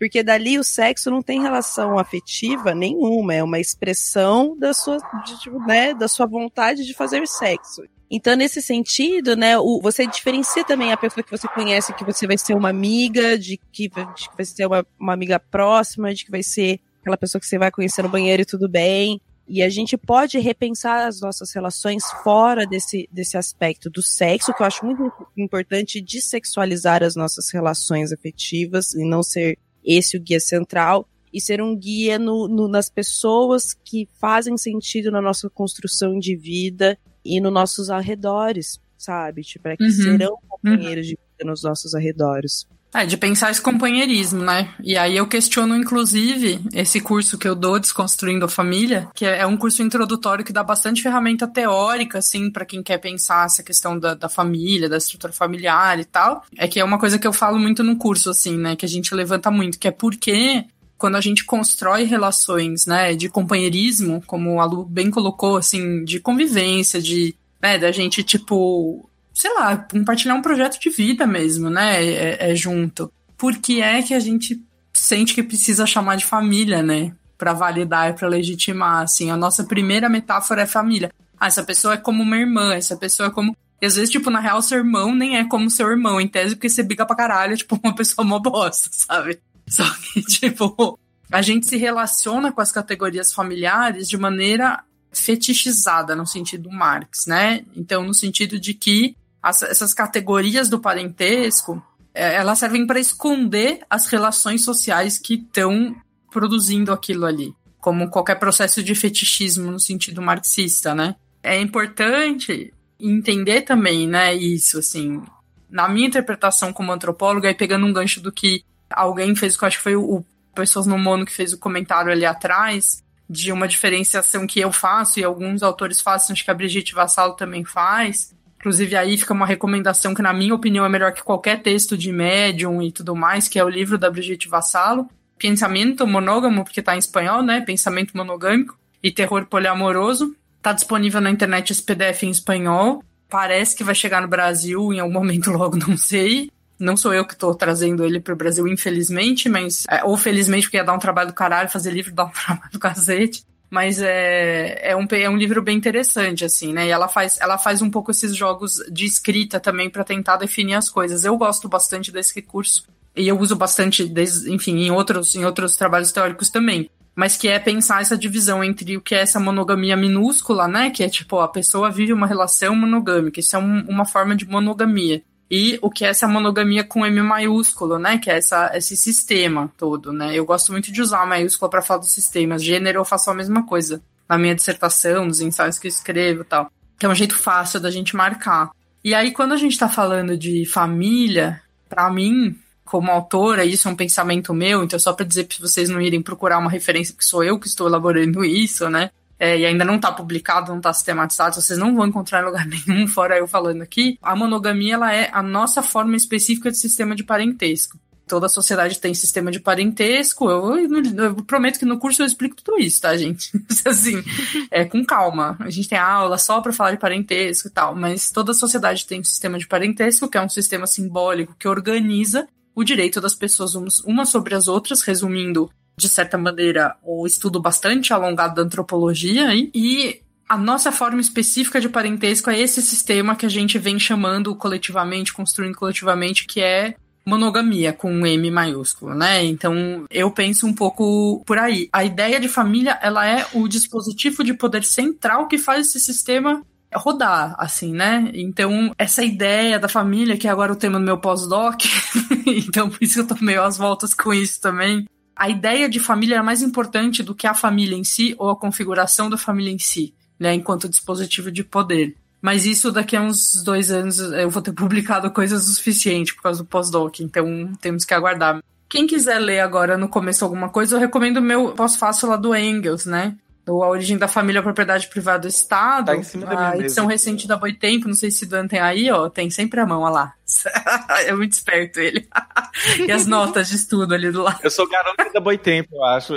Porque dali o sexo não tem relação afetiva nenhuma, é uma expressão da sua, de, tipo, né, da sua vontade de fazer sexo. Então, nesse sentido, né, o, você diferencia também a pessoa que você conhece, que você vai ser uma amiga, de que, de que vai ser uma, uma amiga próxima, de que vai ser aquela pessoa que você vai conhecer no banheiro e tudo bem. E a gente pode repensar as nossas relações fora desse, desse aspecto do sexo, que eu acho muito importante dessexualizar as nossas relações afetivas e não ser esse o guia central, e ser um guia no, no, nas pessoas que fazem sentido na nossa construção de vida e nos nossos arredores, sabe? Tipo, é que Uhum. serão companheiros de vida nos nossos arredores. É, de pensar esse companheirismo, né? E aí eu questiono, inclusive, esse curso que eu dou, Desconstruindo a Família, que é um curso introdutório que dá bastante ferramenta teórica, assim, para quem quer pensar essa questão da, da família, da estrutura familiar e tal. É que é uma coisa que eu falo muito no curso, assim, né? Que a gente levanta muito, que é porque quando a gente constrói relações, né, de companheirismo, como a Lu bem colocou, assim, de convivência, de, né, da gente, tipo, sei lá, compartilhar um projeto de vida mesmo, né? É, é junto. Por que é que a gente sente que precisa chamar de família, né? Pra validar e pra legitimar, assim. A nossa primeira metáfora é família. Ah, essa pessoa é como uma irmã, essa pessoa é como. E às vezes, tipo, na real, seu irmão nem é como seu irmão, em tese, porque você bica pra caralho, tipo, uma pessoa mó bosta, sabe? Só que, tipo, a gente se relaciona com as categorias familiares de maneira fetichizada, no sentido Marx, né? Então, no sentido de que as- essas categorias do parentesco, é, elas servem para esconder as relações sociais que estão produzindo aquilo ali, como qualquer processo de fetichismo no sentido marxista, né? É importante entender também, né, isso, assim, na minha interpretação como antropóloga, e pegando um gancho do que alguém fez, que eu acho que foi o, o Pessoas no Mono que fez o comentário ali atrás, de uma diferenciação que eu faço e alguns autores fazem, acho que a Brigitte Vassalo também faz. Inclusive, aí fica uma recomendação que, na minha opinião, é melhor que qualquer texto de médium e tudo mais, que é o livro da Brigitte Vassalo, Pensamento Monógamo, porque tá em espanhol, né? Pensamento Monogâmico e Terror Poliamoroso. Tá disponível na internet esse PDF em espanhol. Parece que vai chegar no Brasil em algum momento logo, não sei. Não sou eu que tô trazendo ele pro Brasil, infelizmente, mas. é, ou felizmente, porque ia dar um trabalho do caralho, fazer livro dá um trabalho do cacete. Mas é, é, um, é um livro bem interessante, assim, né? E ela faz, ela faz um pouco esses jogos de escrita também para tentar definir as coisas. Eu gosto bastante desse recurso. E eu uso bastante, des- enfim, em outros, em outros trabalhos teóricos também. Mas que é pensar essa divisão entre o que é essa monogamia minúscula, né? Que é tipo, a pessoa vive uma relação monogâmica. Isso é um- uma forma de monogamia e o que é essa monogamia com M maiúsculo, né? Que é essa, esse sistema todo, né? Eu gosto muito de usar a maiúscula para falar dos sistemas. Gênero eu faço a mesma coisa na minha dissertação, nos ensaios que eu escrevo tal. Que é um jeito fácil da gente marcar. E aí, quando a gente tá falando de família, para mim, como autora, isso é um pensamento meu, então só para dizer para vocês não irem procurar uma referência, que sou eu que estou elaborando isso, né? É, e ainda não está publicado, não está sistematizado, vocês não vão encontrar em lugar nenhum, fora eu falando aqui. A monogamia ela é a nossa forma específica de sistema de parentesco. Toda sociedade tem sistema de parentesco. Eu, eu prometo que no curso eu explico tudo isso, tá, gente? assim, é com calma. A gente tem aula só para falar de parentesco e tal, mas toda sociedade tem um sistema de parentesco, que é um sistema simbólico que organiza o direito das pessoas umas sobre as outras, resumindo de certa maneira, o estudo bastante alongado da antropologia, hein? e a nossa forma específica de parentesco é esse sistema que a gente vem chamando coletivamente, construindo coletivamente, que é monogamia com um M maiúsculo, né? Então, eu penso um pouco por aí. A ideia de família, ela é o dispositivo de poder central que faz esse sistema rodar, assim, né? Então, essa ideia da família, que é agora o tema do meu pós-doc, então por isso eu tô meio às voltas com isso também, a ideia de família é mais importante do que a família em si ou a configuração da família em si, né, enquanto dispositivo de poder. Mas isso daqui a uns dois anos eu vou ter publicado coisas o suficiente por causa do pós-doc, então temos que aguardar. Quem quiser ler agora no começo alguma coisa, eu recomendo o meu pós-fácil lá do Engels, né? ou A Origem da Família, Propriedade Privada do Estado. Tá em cima da minha a edição mesa. recente da Boitempo, não sei se o Dan tem aí, ó, tem sempre a mão, ó lá. é muito esperto ele. e as notas de estudo ali do lado. Eu sou garoto da Boitempo, eu acho.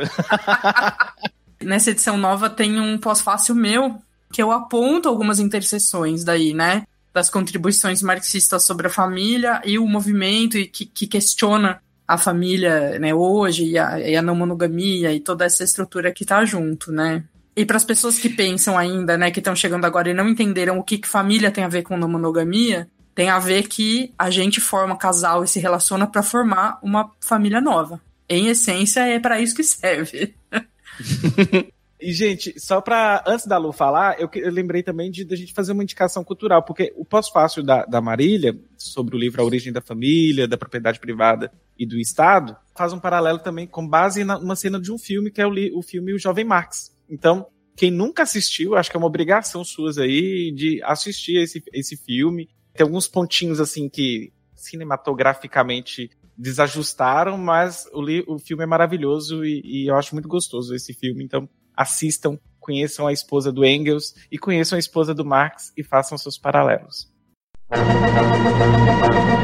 Nessa edição nova tem um pós-fácil meu, que eu aponto algumas interseções daí, né? Das contribuições marxistas sobre a família e o movimento e que, que questiona a família né, hoje e a, e a não monogamia e toda essa estrutura que tá junto, né? E para as pessoas que pensam ainda, né, que estão chegando agora e não entenderam o que, que família tem a ver com não monogamia, tem a ver que a gente forma casal e se relaciona para formar uma família nova. Em essência, é para isso que serve. E, gente, só pra. Antes da Lu falar, eu, eu lembrei também de, da gente fazer uma indicação cultural, porque o pós-fácil da, da Marília, sobre o livro A Origem da Família, da Propriedade Privada e do Estado, faz um paralelo também com base numa cena de um filme, que é o, o filme O Jovem Marx. Então, quem nunca assistiu, acho que é uma obrigação suas aí de assistir esse, esse filme. Tem alguns pontinhos, assim, que cinematograficamente desajustaram, mas o, li- o filme é maravilhoso e, e eu acho muito gostoso esse filme. Então, assistam, conheçam a esposa do Engels e conheçam a esposa do Marx e façam seus paralelos.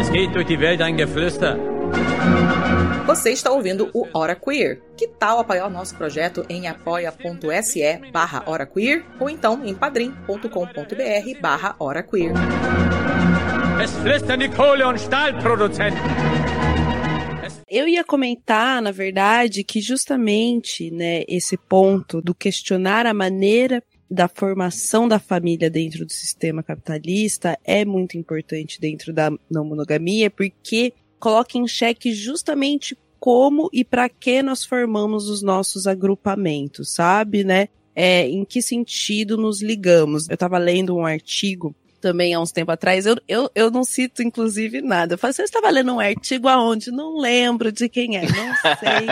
Es geht durch die Welt ein Geflüster. Você está ouvindo o Hora Queer. Que tal apoiar o nosso projeto em apoia.se barra Hora Queer ou então em padrim.com.br barra Hora Queer. Es flüstern die Kohle- und Stahlproduzenten. Eu ia comentar, na verdade, que justamente, né, esse ponto do questionar a maneira da formação da família dentro do sistema capitalista é muito importante dentro da não monogamia, porque coloca em xeque justamente como e para que nós formamos os nossos agrupamentos, sabe, né? É, em que sentido nos ligamos? Eu estava lendo um artigo também há uns tempos atrás. Eu, eu, eu não cito, inclusive, nada. Eu falei, você estava lendo um artigo aonde? Não lembro de quem é, não sei.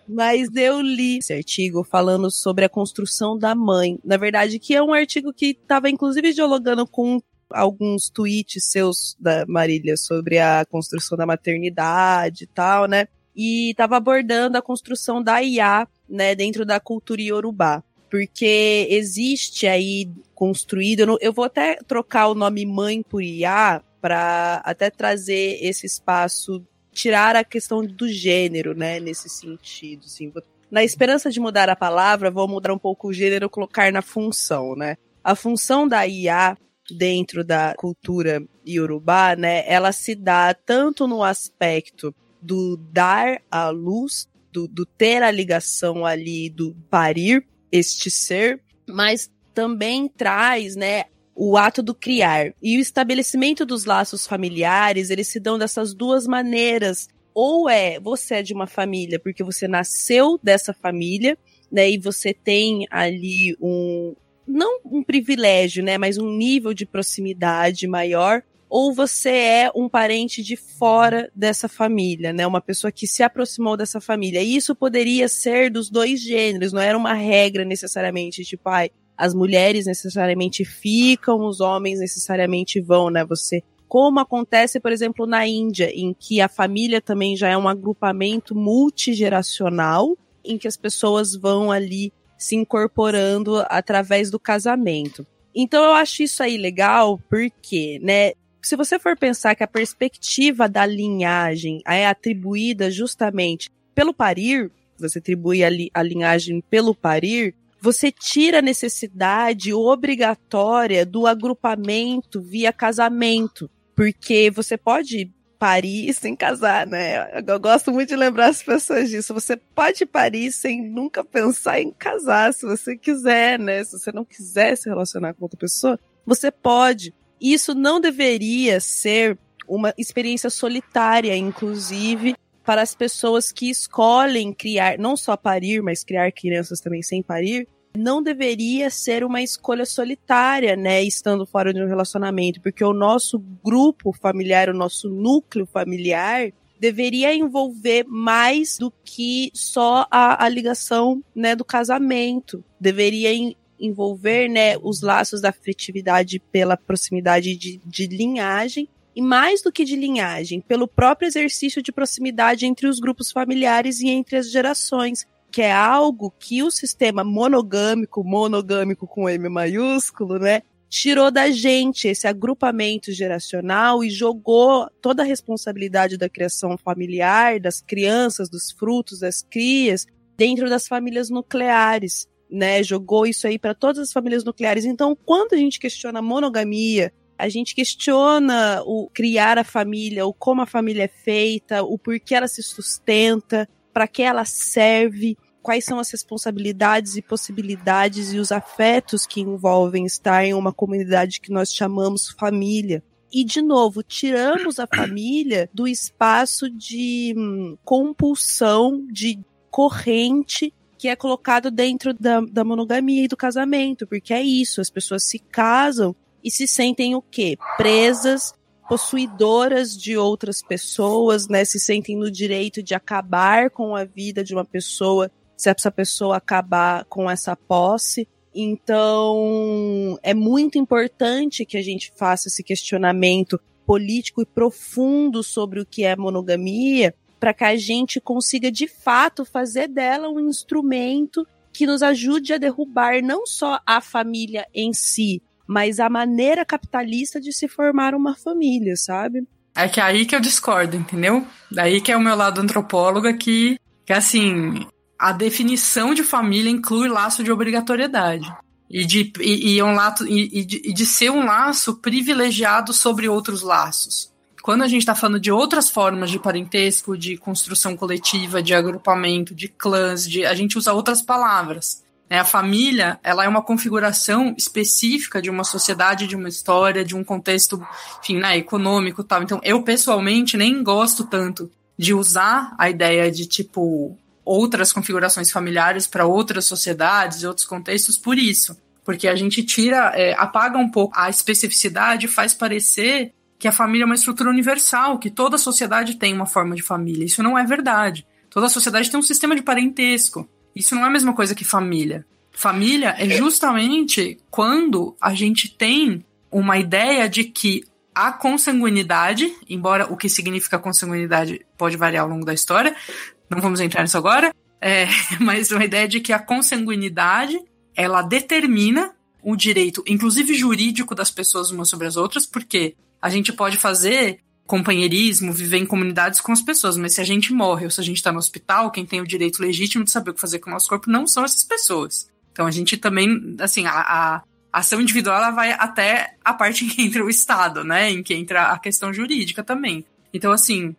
Mas eu li esse artigo falando sobre a construção da mãe. Na verdade, que é um artigo que estava, inclusive, dialogando com alguns tweets seus da Marília sobre a construção da maternidade e tal, né? E estava abordando a construção da IA, né, dentro da cultura iorubá porque existe aí construído. Eu, vou até trocar o nome mãe por IA para até trazer esse espaço, tirar a questão do gênero, né, nesse sentido. Assim, Vou- na esperança de mudar a palavra, vou mudar um pouco o gênero, colocar na função, né? A função da IA dentro da cultura iorubá, né, ela se dá tanto no aspecto do dar à luz, do, do ter a ligação ali, do parir este ser, mas também traz, né, o ato do criar. E o estabelecimento dos laços familiares, eles se dão dessas duas maneiras. Ou é, você é de uma família porque você nasceu dessa família, né, e você tem ali um, não um privilégio, né, mas um nível de proximidade maior, ou você é um parente de fora dessa família, né? Uma pessoa que se aproximou dessa família. E isso poderia ser dos dois gêneros, não era uma regra necessariamente, tipo, ai, as mulheres necessariamente ficam, os homens necessariamente vão, né? Você como acontece, por exemplo, na Índia, em que a família também já é um agrupamento multigeracional, em que as pessoas vão ali se incorporando através do casamento. Então eu acho isso aí legal porque, né, se você for pensar que a perspectiva da linhagem é atribuída justamente pelo parir, você atribui a, li a linhagem pelo parir, você tira a necessidade obrigatória do agrupamento via casamento, porque você pode parir sem casar, né? Eu gosto muito de lembrar as pessoas disso. Você pode parir sem nunca pensar em casar, se você quiser, né? Se você não quiser se relacionar com outra pessoa, você pode. Isso não deveria ser uma experiência solitária, inclusive, para as pessoas que escolhem criar, não só parir, mas criar crianças também sem parir, não deveria ser uma escolha solitária, né, estando fora de um relacionamento, porque o nosso grupo familiar, o nosso núcleo familiar, deveria envolver mais do que só a, a ligação, né, do casamento. Deveria envolver, né, os laços da afetividade pela proximidade de, de linhagem e mais do que de linhagem, pelo próprio exercício de proximidade entre os grupos familiares e entre as gerações que é algo que o sistema monogâmico, monogâmico com M maiúsculo, né, tirou da gente esse agrupamento geracional e jogou toda a responsabilidade da criação familiar, das crianças, dos frutos, das crias, dentro das famílias nucleares, né? Jogou isso aí para todas as famílias nucleares. Então, quando a gente questiona a monogamia, a gente questiona o criar a família, o como a família é feita, o porquê ela se sustenta, para que ela serve, quais são as responsabilidades e possibilidades e os afetos que envolvem estar em uma comunidade que nós chamamos família. E, de novo, tiramos a família do espaço de hum, compulsão, de corrente que é colocado dentro da, da monogamia e do casamento, porque é isso, as pessoas se casam e se sentem o quê? Presas, possuidoras de outras pessoas, né? Se sentem no direito de acabar com a vida de uma pessoa se essa pessoa acabar com essa posse. Então, é muito importante que a gente faça esse questionamento político e profundo sobre o que é monogamia, para que a gente consiga de fato fazer dela um instrumento que nos ajude a derrubar não só a família em si, mas a maneira capitalista de se formar uma família, sabe? É que é aí que eu discordo, entendeu? Daí que é o meu lado antropólogo que, que assim, a definição de família inclui laço de obrigatoriedade. E de, e, e um lato, e, e, de, e de ser um laço privilegiado sobre outros laços quando a gente está falando de outras formas de parentesco, de construção coletiva, de agrupamento, de clãs, de, a gente usa outras palavras. Né? A família ela é uma configuração específica de uma sociedade, de uma história, de um contexto, enfim, né, econômico tal. Então, eu pessoalmente nem gosto tanto de usar a ideia de tipo outras configurações familiares para outras sociedades e outros contextos por isso. Porque a gente tira, é, apaga um pouco a especificidade, faz parecer que a família é uma estrutura universal, que toda sociedade tem uma forma de família. Isso não é verdade. Toda sociedade tem um sistema de parentesco. Isso não é a mesma coisa que família. Família é justamente quando a gente tem uma ideia de que a consanguinidade, embora o que significa consanguinidade pode variar ao longo da história, não vamos entrar nisso agora, é, mas uma ideia de que a consanguinidade ela determina o direito, inclusive jurídico, das pessoas umas sobre as outras, porque a gente pode fazer companheirismo, viver em comunidades com as pessoas, mas se a gente morre ou se a gente está no hospital, quem tem o direito legítimo de saber o que fazer com o nosso corpo não são essas pessoas. Então a gente também, assim, a, a ação individual ela vai até a parte em que entra o Estado, né? Em que entra a questão jurídica também. Então, assim,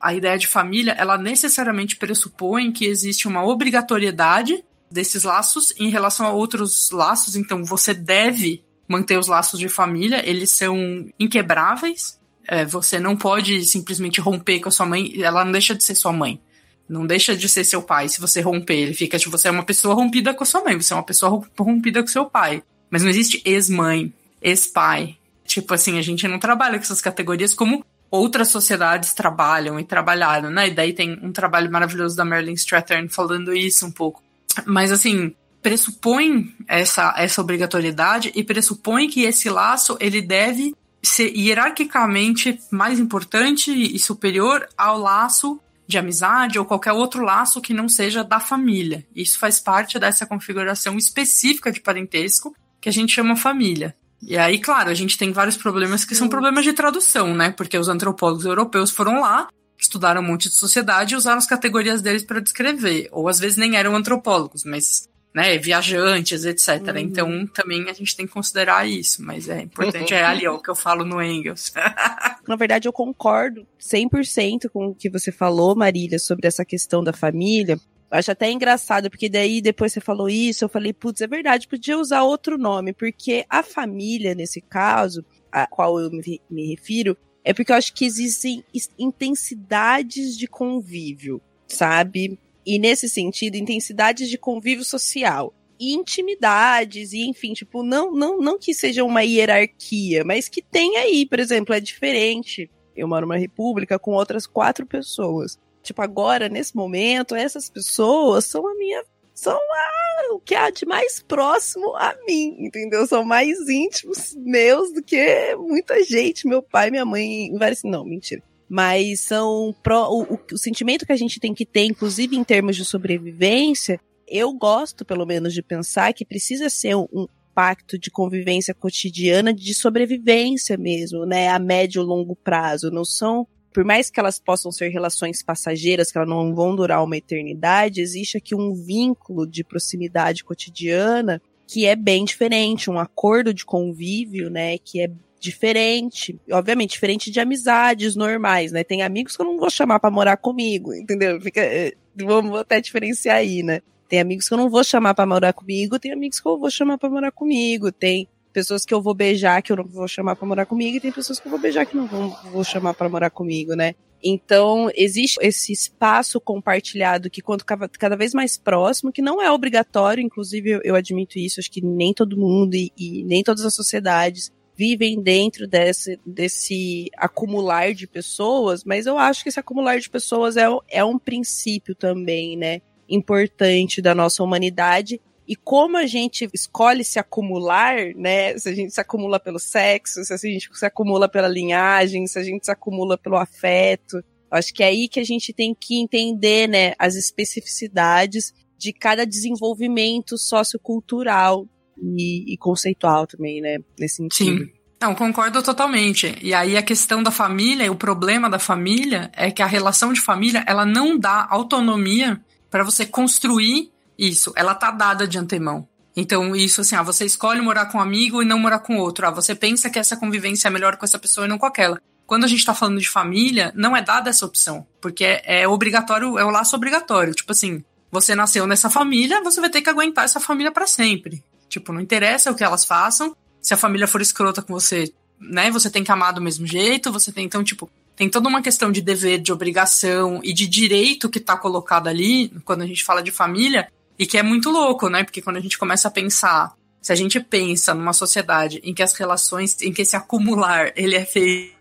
a ideia de família, ela necessariamente pressupõe que existe uma obrigatoriedade desses laços em relação a outros laços. Então, você deve manter os laços de família, eles são inquebráveis. É, você não pode simplesmente romper com a sua mãe, ela não deixa de ser sua mãe. Não deixa de ser seu pai. Se você romper, ele fica tipo, você é uma pessoa rompida com a sua mãe, você é uma pessoa rompida com seu pai. Mas não existe ex-mãe, ex-pai. Tipo assim, a gente não trabalha com essas categorias como outras sociedades trabalham e trabalharam, né? E daí tem um trabalho maravilhoso da Marilyn Strathern falando isso um pouco. Mas assim, pressupõe essa, essa obrigatoriedade e pressupõe que esse laço ele deve ser hierarquicamente mais importante e superior ao laço de amizade ou qualquer outro laço que não seja da família. Isso faz parte dessa configuração específica de parentesco que a gente chama família. E aí, claro, a gente tem vários problemas que são problemas de tradução, né? Porque os antropólogos europeus foram lá, estudaram um monte de sociedade e usaram as categorias deles para descrever. Ou às vezes nem eram antropólogos, mas né, viajantes, etc. Uhum. Então também a gente tem que considerar isso, mas é importante, é ali ó, o que eu falo no Engels. Na verdade, eu concordo 100% com o que você falou, Marília, sobre essa questão da família. Eu acho até engraçado, porque daí depois você falou isso, eu falei, putz, é verdade, podia usar outro nome, porque a família, nesse caso, a qual eu me, me refiro, é porque eu acho que existem intensidades de convívio, sabe? E nesse sentido, intensidades de convívio social e intimidades e enfim, tipo, não não não que seja uma hierarquia, mas que tem aí, por exemplo, é diferente. Eu moro numa república com outras quatro pessoas. Tipo, agora, nesse momento, essas pessoas são a minha são a, o que há de mais próximo a mim, entendeu? São mais íntimos meus do que muita gente, meu pai, minha mãe, vários, não, mentira mas são pro, o, o, o sentimento que a gente tem que ter, inclusive em termos de sobrevivência, eu gosto, pelo menos, de pensar que precisa ser um, um pacto de convivência cotidiana, de sobrevivência mesmo, né? A médio e longo prazo. Não são, por mais que elas possam ser relações passageiras, que elas não vão durar uma eternidade, existe aqui um vínculo de proximidade cotidiana que é bem diferente, um acordo de convívio, né? Que é diferente. Obviamente, diferente de amizades normais, né? Tem amigos que eu não vou chamar para morar comigo, entendeu? Fica, eh, vamos até diferenciar aí, né? Tem amigos que eu não vou chamar para morar comigo, tem amigos que eu vou chamar para morar comigo, tem pessoas que eu vou beijar que eu não vou chamar para morar comigo e tem pessoas que eu vou beijar que não vou, vou chamar para morar comigo, né? Então, existe esse espaço compartilhado que quanto cada vez mais próximo, que não é obrigatório, inclusive eu, eu admito isso, acho que nem todo mundo e, e nem todas as sociedades vivem dentro desse, desse acumular de pessoas, mas eu acho que esse acumular de pessoas é, é um princípio também, né? Importante da nossa humanidade. E como a gente escolhe se acumular, né? Se a gente se acumula pelo sexo, se a gente se acumula pela linhagem, se a gente se acumula pelo afeto. Acho que é aí que a gente tem que entender, né, as especificidades de cada desenvolvimento sociocultural e, e conceitual também, né? Nesse sentido. Sim. Não, concordo totalmente. E aí a questão da família, o problema da família é que a relação de família, ela não dá autonomia para você construir isso. Ela tá dada de antemão. Então, isso assim, ah, você escolhe morar com um amigo e não morar com outro. Ah, você pensa que essa convivência é melhor com essa pessoa e não com aquela. Quando a gente tá falando de família, não é dada essa opção. Porque é, é obrigatório, é o laço obrigatório. Tipo assim, você nasceu nessa família, você vai ter que aguentar essa família para sempre. Tipo, não interessa o que elas façam. Se a família for escrota com você, né, você tem que amar do mesmo jeito, você tem então, tipo, tem toda uma questão de dever, de obrigação e de direito que tá colocado ali quando a gente fala de família, e que é muito louco, né? Porque quando a gente começa a pensar, se a gente pensa numa sociedade em que as relações, em que esse acumular, ele é feito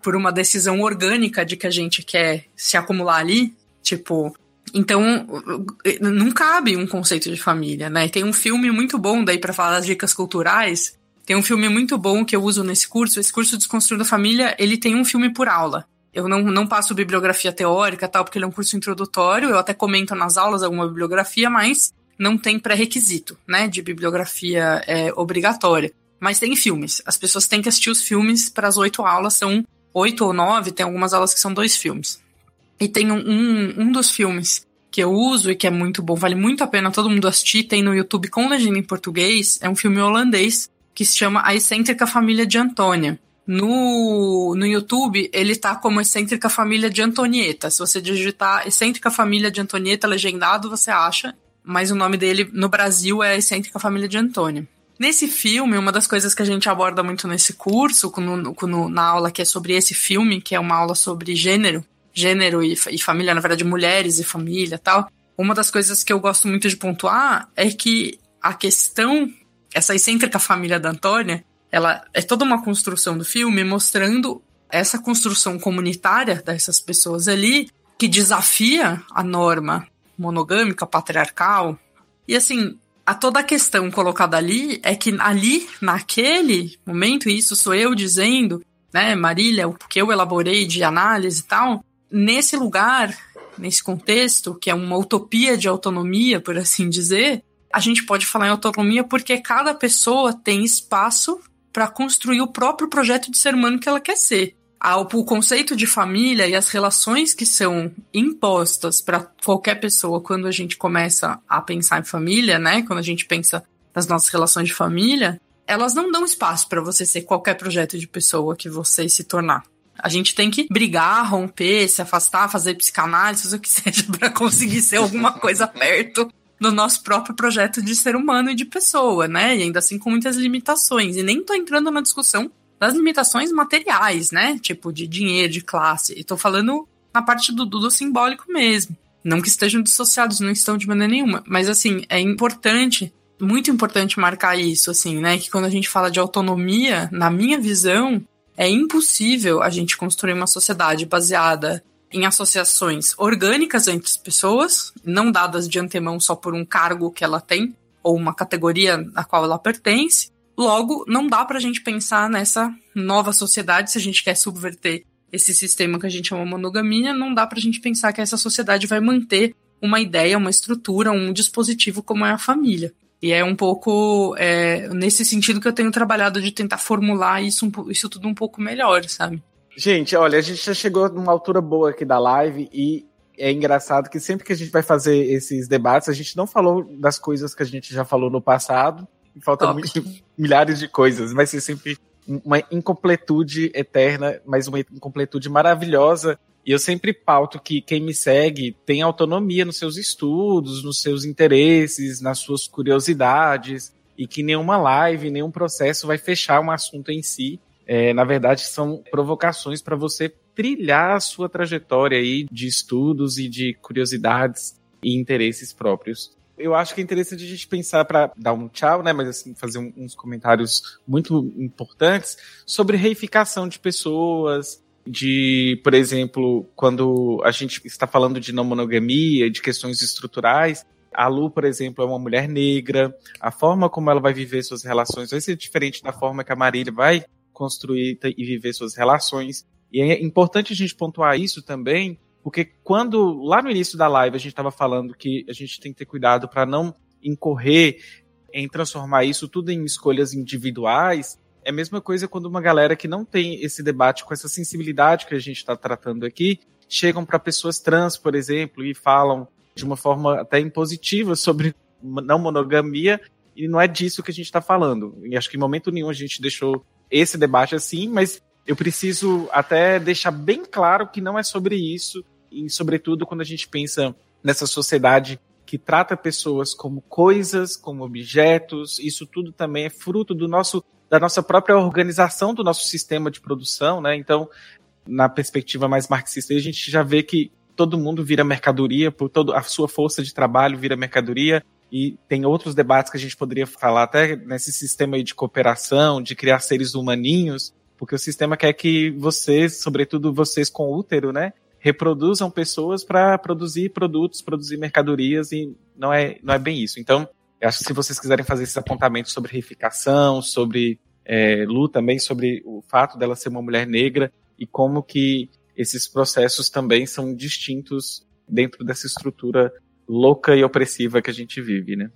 por uma decisão orgânica de que a gente quer se acumular ali, tipo, então, não cabe um conceito de família, né? Tem um filme muito bom daí para falar das dicas culturais. Tem um filme muito bom que eu uso nesse curso. Esse curso Desconstruindo a Família, ele tem um filme por aula. Eu não, não passo bibliografia teórica tal, porque ele é um curso introdutório. Eu até comento nas aulas alguma bibliografia, mas não tem pré-requisito, né? De bibliografia é, obrigatória. Mas tem filmes. As pessoas têm que assistir os filmes para as oito aulas. São oito ou nove, tem algumas aulas que são dois filmes. E tem um, um, um dos filmes que eu uso e que é muito bom, vale muito a pena todo mundo assistir, tem no YouTube com legenda em português, é um filme holandês que se chama A Excêntrica Família de Antônia. No, no YouTube, ele tá como Excêntrica Família de Antonieta. Se você digitar Excêntrica Família de Antonieta legendado, você acha. Mas o nome dele no Brasil é Excêntrica Família de Antônia. Nesse filme, uma das coisas que a gente aborda muito nesse curso, no, no, na aula que é sobre esse filme, que é uma aula sobre gênero, gênero e, e família, na verdade, mulheres e família tal, uma das coisas que eu gosto muito de pontuar é que a questão, essa excêntrica família da Antônia, ela é toda uma construção do filme mostrando essa construção comunitária dessas pessoas ali que desafia a norma monogâmica, patriarcal. E assim, a toda a questão colocada ali é que ali, naquele momento, isso sou eu dizendo, né, Marília, o que eu elaborei de análise e tal, nesse lugar, nesse contexto, que é uma utopia de autonomia, por assim dizer, a gente pode falar em autonomia porque cada pessoa tem espaço para construir o próprio projeto de ser humano que ela quer ser. O conceito de família e as relações que são impostas para qualquer pessoa quando a gente começa a pensar em família, né? Quando a gente pensa nas nossas relações de família, elas não dão espaço para você ser qualquer projeto de pessoa que você se tornar. A gente tem que brigar, romper, se afastar, fazer psicanálise, o que seja, para conseguir ser alguma coisa perto do nosso próprio projeto de ser humano e de pessoa, né? E ainda assim com muitas limitações. E nem tô entrando na discussão das limitações materiais, né? Tipo, de dinheiro, de classe. E tô falando na parte do, do simbólico mesmo. Não que estejam dissociados, não estão de maneira nenhuma. Mas, assim, é importante, muito importante marcar isso, assim, né? Que quando a gente fala de autonomia, na minha visão, é impossível a gente construir uma sociedade baseada em associações orgânicas entre as pessoas, não dadas de antemão só por um cargo que ela tem ou uma categoria a qual ela pertence. Logo, não dá para a gente pensar nessa nova sociedade se a gente quer subverter esse sistema que a gente chama monogamia, não dá pra gente pensar que essa sociedade vai manter uma ideia, uma estrutura, um dispositivo como é a família. E é um pouco é, nesse sentido que eu tenho trabalhado de tentar formular isso, isso tudo um pouco melhor, sabe? Gente, olha, a gente já chegou numa altura boa aqui da live e é engraçado que sempre que a gente vai fazer esses debates, a gente não falou das coisas que a gente já falou no passado. Faltam milhares de coisas, vai ser sempre uma incompletude eterna, mas uma incompletude maravilhosa. E eu sempre pauto que quem me segue tem autonomia nos seus estudos, nos seus interesses, nas suas curiosidades, e que nenhuma live, nenhum processo vai fechar um assunto em si. É, na verdade, são provocações para você trilhar a sua trajetória aí de estudos e de curiosidades e interesses próprios. Eu acho que é interessante a gente pensar para dar um tchau, né? Mas assim, fazer um, uns comentários muito importantes sobre reificação de pessoas, de, por exemplo, quando a gente está falando de não monogamia, de questões estruturais, a Lu, por exemplo, é uma mulher negra, a forma como ela vai viver suas relações vai ser diferente da forma que a Marília vai construir e viver suas relações. E é importante a gente pontuar isso também, porque quando lá no início da live a gente estava falando que a gente tem que ter cuidado para não incorrer em transformar isso tudo em escolhas individuais, é a mesma coisa quando uma galera que não tem esse debate com essa sensibilidade que a gente está tratando aqui, chegam para pessoas trans, por exemplo, e falam de uma forma até impositiva sobre não monogamia, e não é disso que a gente está falando. E acho que em momento nenhum a gente deixou esse debate assim, mas eu preciso até deixar bem claro que não é sobre isso, e sobretudo quando a gente pensa nessa sociedade que trata pessoas como coisas, como objetos, isso tudo também é fruto do nosso da nossa própria organização do nosso sistema de produção, né? Então, na perspectiva mais marxista, a gente já vê que todo mundo vira mercadoria, por toda a sua força de trabalho vira mercadoria, e tem outros debates que a gente poderia falar até nesse sistema de cooperação, de criar seres humaninhos, porque o sistema quer que vocês, sobretudo vocês com útero, né, reproduzam pessoas para produzir produtos, produzir mercadorias e não é, não é bem isso. Então, eu acho que se vocês quiserem fazer esses apontamentos sobre reificação, sobre é, Lu também, sobre o fato dela ser uma mulher negra e como que esses processos também são distintos dentro dessa estrutura louca e opressiva que a gente vive, né?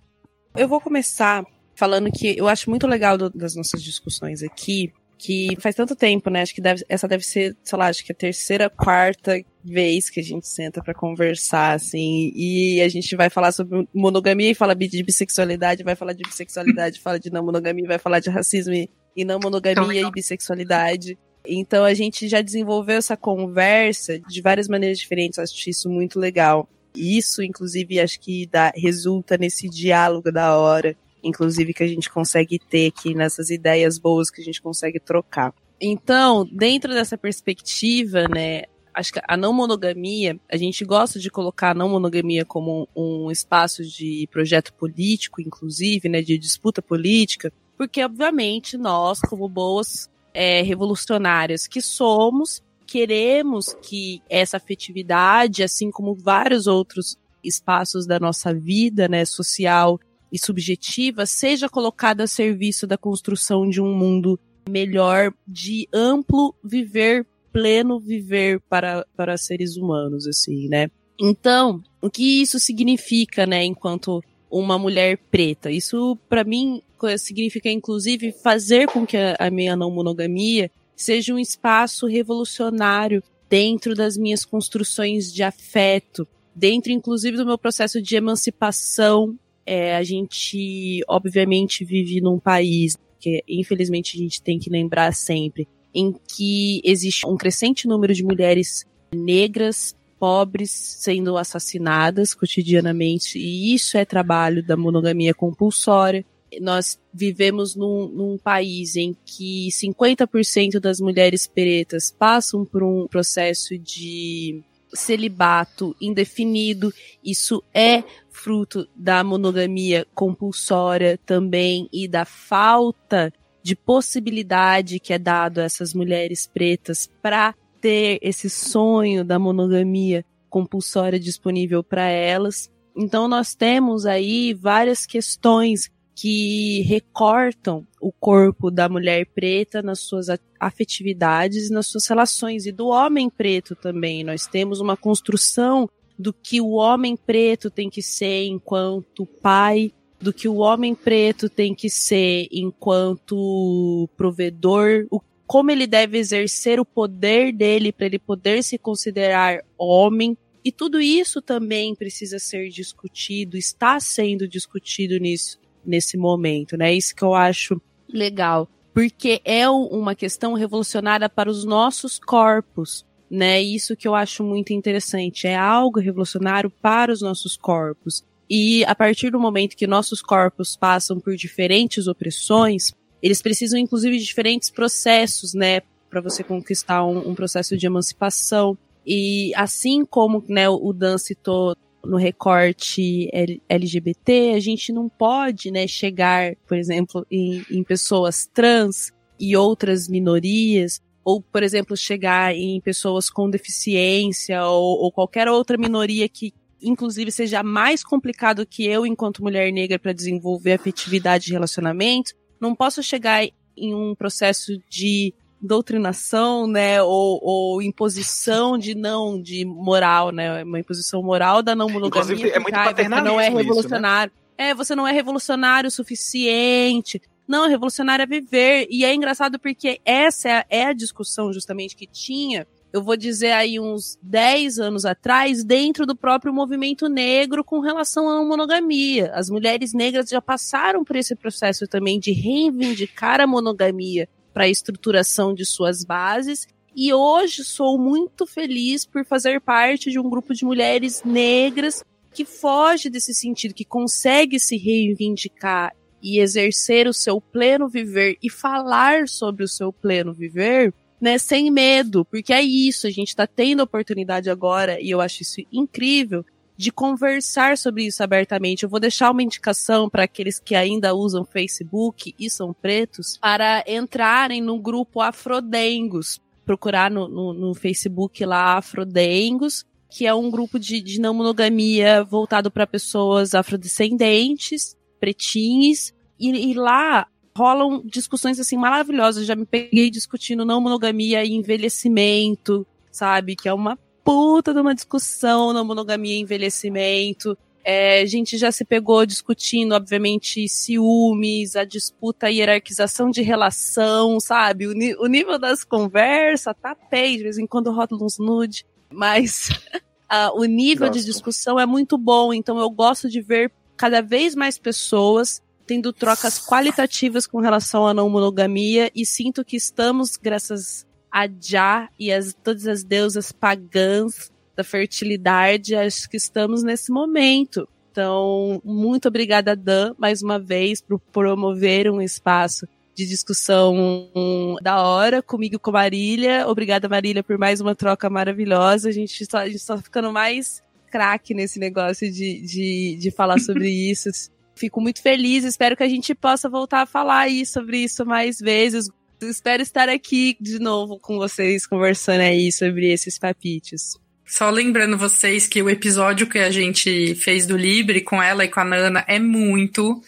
Eu vou começar falando que eu acho muito legal do, das nossas discussões aqui, que faz tanto tempo, né? Acho que deve, essa deve ser, sei lá, acho que a terceira, quarta vez que a gente senta para conversar, assim, e a gente vai falar sobre monogamia e fala de bissexualidade, vai falar de bissexualidade, fala de não monogamia, vai falar de racismo e, e não monogamia e bissexualidade. Então a gente já desenvolveu essa conversa de várias maneiras diferentes, acho isso muito legal. Isso, inclusive, acho que dá, resulta nesse diálogo da hora inclusive, que a gente consegue ter aqui nessas ideias boas que a gente consegue trocar. Então, dentro dessa perspectiva, né, acho que a não monogamia, a gente gosta de colocar a não monogamia como um espaço de projeto político, inclusive, né, de disputa política, porque, obviamente, nós, como boas é, revolucionárias que somos, queremos que essa afetividade, assim como vários outros espaços da nossa vida, né, social e subjetiva seja colocada a serviço da construção de um mundo melhor, de amplo viver, pleno viver para, para seres humanos, assim, né? Então, o que isso significa, né, enquanto uma mulher preta? Isso, para mim, significa, inclusive, fazer com que a, a minha não monogamia seja um espaço revolucionário dentro das minhas construções de afeto, dentro, inclusive, do meu processo de emancipação é, a gente, obviamente, vive num país que, infelizmente, a gente tem que lembrar sempre, em que existe um crescente número de mulheres negras, pobres, sendo assassinadas cotidianamente, e isso é trabalho da monogamia compulsória. Nós vivemos num, num país em que 50% das mulheres pretas passam por um processo de celibato indefinido. Isso é fruto da monogamia compulsória também e da falta de possibilidade que é dado a essas mulheres pretas para ter esse sonho da monogamia compulsória disponível para elas. Então nós temos aí várias questões que recortam o corpo da mulher preta nas suas afetividades e nas suas relações, e do homem preto também. Nós temos uma construção do que o homem preto tem que ser enquanto pai, do que o homem preto tem que ser enquanto provedor, o, como ele deve exercer o poder dele para ele poder se considerar homem. E tudo isso também precisa ser discutido, está sendo discutido nisso, nesse momento, né? Isso que eu acho legal, porque é uma questão revolucionária para os nossos corpos, né? Isso que eu acho muito interessante, é algo revolucionário para os nossos corpos. E a partir do momento que nossos corpos passam por diferentes opressões, eles precisam inclusive de diferentes processos, né, para você conquistar um, um, processo de emancipação. E assim como né, o Dan citou no recorte LGBT, a gente não pode né, chegar, por exemplo, em, em pessoas trans e outras minorias, ou, por exemplo, chegar em pessoas com deficiência ou, ou qualquer outra minoria que, inclusive, seja mais complicado que eu, enquanto mulher negra, para desenvolver afetividade de relacionamento. Não posso chegar em um processo de doutrinação, né, ou, ou, imposição de não, de moral, né, uma imposição moral da não monogamia. Inclusive, é muito paternalismo não é revolucionário. Isso, né? É, você não é revolucionário o suficiente. Não, revolucionário é viver. E é engraçado porque essa é a, é a discussão justamente que tinha eu vou dizer aí uns 10 anos atrás, dentro do próprio movimento negro com relação à monogamia. As mulheres negras já passaram por esse processo também de reivindicar a monogamia para a estruturação de suas bases. E hoje sou muito feliz por fazer parte de um grupo de mulheres negras que foge desse sentido, que consegue se reivindicar e exercer o seu pleno viver e falar sobre o seu pleno viver, né, sem medo, porque é isso, a gente está tendo a oportunidade agora, e eu acho isso incrível, de conversar sobre isso abertamente. Eu vou deixar uma indicação para aqueles que ainda usam Facebook e são pretos para entrarem no grupo Afrodengos. Procurar no, no, no Facebook lá Afrodengos, que é um grupo de, de não monogamia voltado para pessoas afrodescendentes, pretinhos, e, e lá rolam discussões assim maravilhosas. Já me peguei discutindo não monogamia e envelhecimento, sabe? Que é uma puta de uma discussão na monogamia e envelhecimento. É, a gente já se pegou discutindo, obviamente, ciúmes, a disputa, a hierarquização de relação, sabe? O, o nível das conversas tá pei, de vez em quando rola uns nude, mas o nível Gosto. de discussão é muito bom, então eu gosto de ver cada vez mais pessoas tendo trocas qualitativas com relação à não monogamia e sinto que estamos, graças a Já e as, todas as deusas pagãs da fertilidade, acho que estamos nesse momento. Então, muito obrigada, Dan, mais uma vez, por promover um espaço de discussão da hora comigo com Marília. Obrigada, Marília, por mais uma troca maravilhosa. A gente está, a gente tá ficando mais craque nesse negócio de, de, de falar sobre isso. Fico muito feliz, espero que a gente possa voltar a falar aí sobre isso mais vezes. Espero estar aqui de novo com vocês, conversando aí sobre esses papitos. Só lembrando vocês que o episódio que a gente fez do Libre com ela e com a Nana é muito,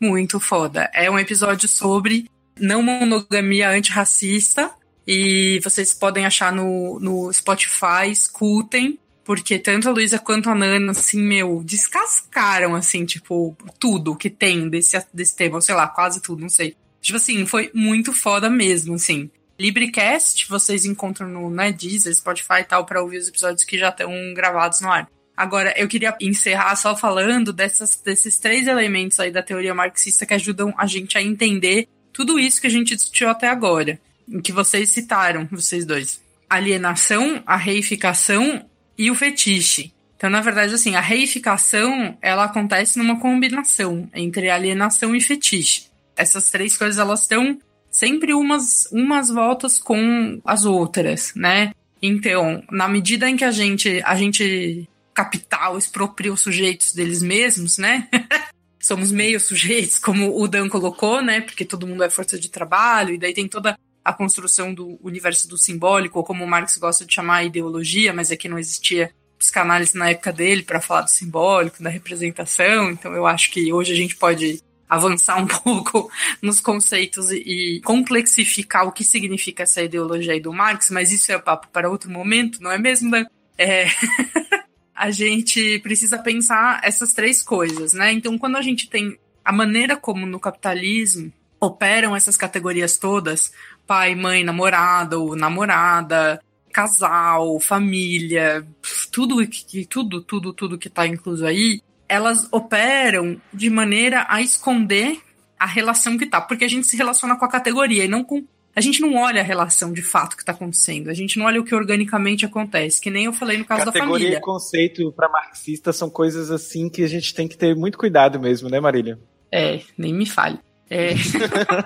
muito foda. É um episódio sobre não monogamia antirracista. E vocês podem achar no, no Spotify, escutem, porque tanto a Luísa quanto a Nana, assim, meu, descascaram, assim, tipo, tudo que tem desse, desse tema, sei lá, quase tudo, não sei. Tipo assim, foi muito foda mesmo, assim. Librecast vocês encontram no né, Deezer, Spotify e tal, para ouvir os episódios que já estão gravados no ar. Agora, eu queria encerrar só falando dessas, desses três elementos aí da teoria marxista que ajudam a gente a entender tudo isso que a gente discutiu até agora, que vocês citaram, vocês dois. Alienação, a reificação e o fetiche. Então, na verdade, assim, a reificação, ela acontece numa combinação entre alienação e fetiche essas três coisas elas estão sempre umas, umas voltas com as outras, né? Então, na medida em que a gente, a gente capital expropria os sujeitos deles mesmos, né? Somos meio sujeitos, como o Dan colocou, né? Porque todo mundo é força de trabalho, e daí tem toda a construção do universo do simbólico, ou como Marx gosta de chamar ideologia, mas é que não existia psicanálise na época dele para falar do simbólico, da representação. Então eu acho que hoje a gente pode avançar um pouco nos conceitos e, complexificar o que significa essa ideologia aí do Marx, mas isso é papo para outro momento, não é mesmo? Né? É... a gente precisa pensar essas três coisas, né? Então, quando a gente tem a maneira como no capitalismo operam essas categorias todas, pai, mãe, namorado, namorada, casal, família, tudo que tudo, tudo, tudo que está incluso aí, elas operam de maneira a esconder a relação que tá, porque a gente se relaciona com a categoria e não com a gente não olha a relação de fato que está acontecendo, a gente não olha o que organicamente acontece, que nem eu falei no caso Categoria da família. e conceito para marxista são coisas assim que a gente tem que ter muito cuidado mesmo, né, Marília? É, nem me fale. É.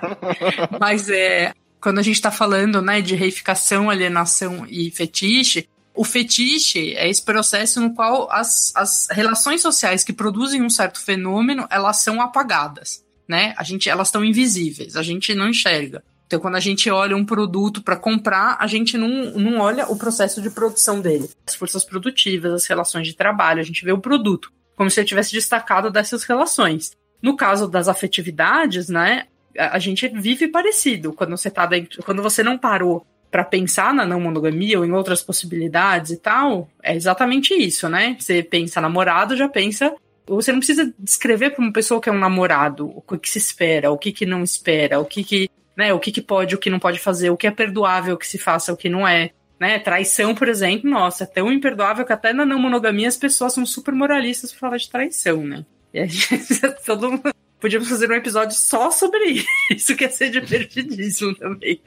Mas é, quando a gente está falando né, de reificação, alienação e fetiche, o fetiche é esse processo no qual as, as relações sociais que produzem um certo fenômeno, elas são apagadas, né? A gente, elas estão invisíveis, a gente não enxerga. Então, quando a gente olha um produto para comprar, a gente não, não olha o processo de produção dele. As forças produtivas, as relações de trabalho, a gente vê o produto, como se ele tivesse destacado dessas relações. No caso das afetividades, né, a gente vive parecido. Quando você tá dentro, quando você não parou para pensar na não monogamia ou em outras possibilidades e tal, é exatamente isso, né? Você pensa namorado, já pensa. Você não precisa descrever para uma pessoa que é um namorado o que se espera, o que, que não espera, o que, que, né, o que, que pode, o que não pode fazer, o que é perdoável que se faça, o que não é. Né? Traição, por exemplo, nossa, é tão imperdoável que até na não monogamia as pessoas são super moralistas para falar de traição, né? E a gente, todo mundo, podíamos fazer um episódio só sobre isso, que ia ser divertidíssimo também.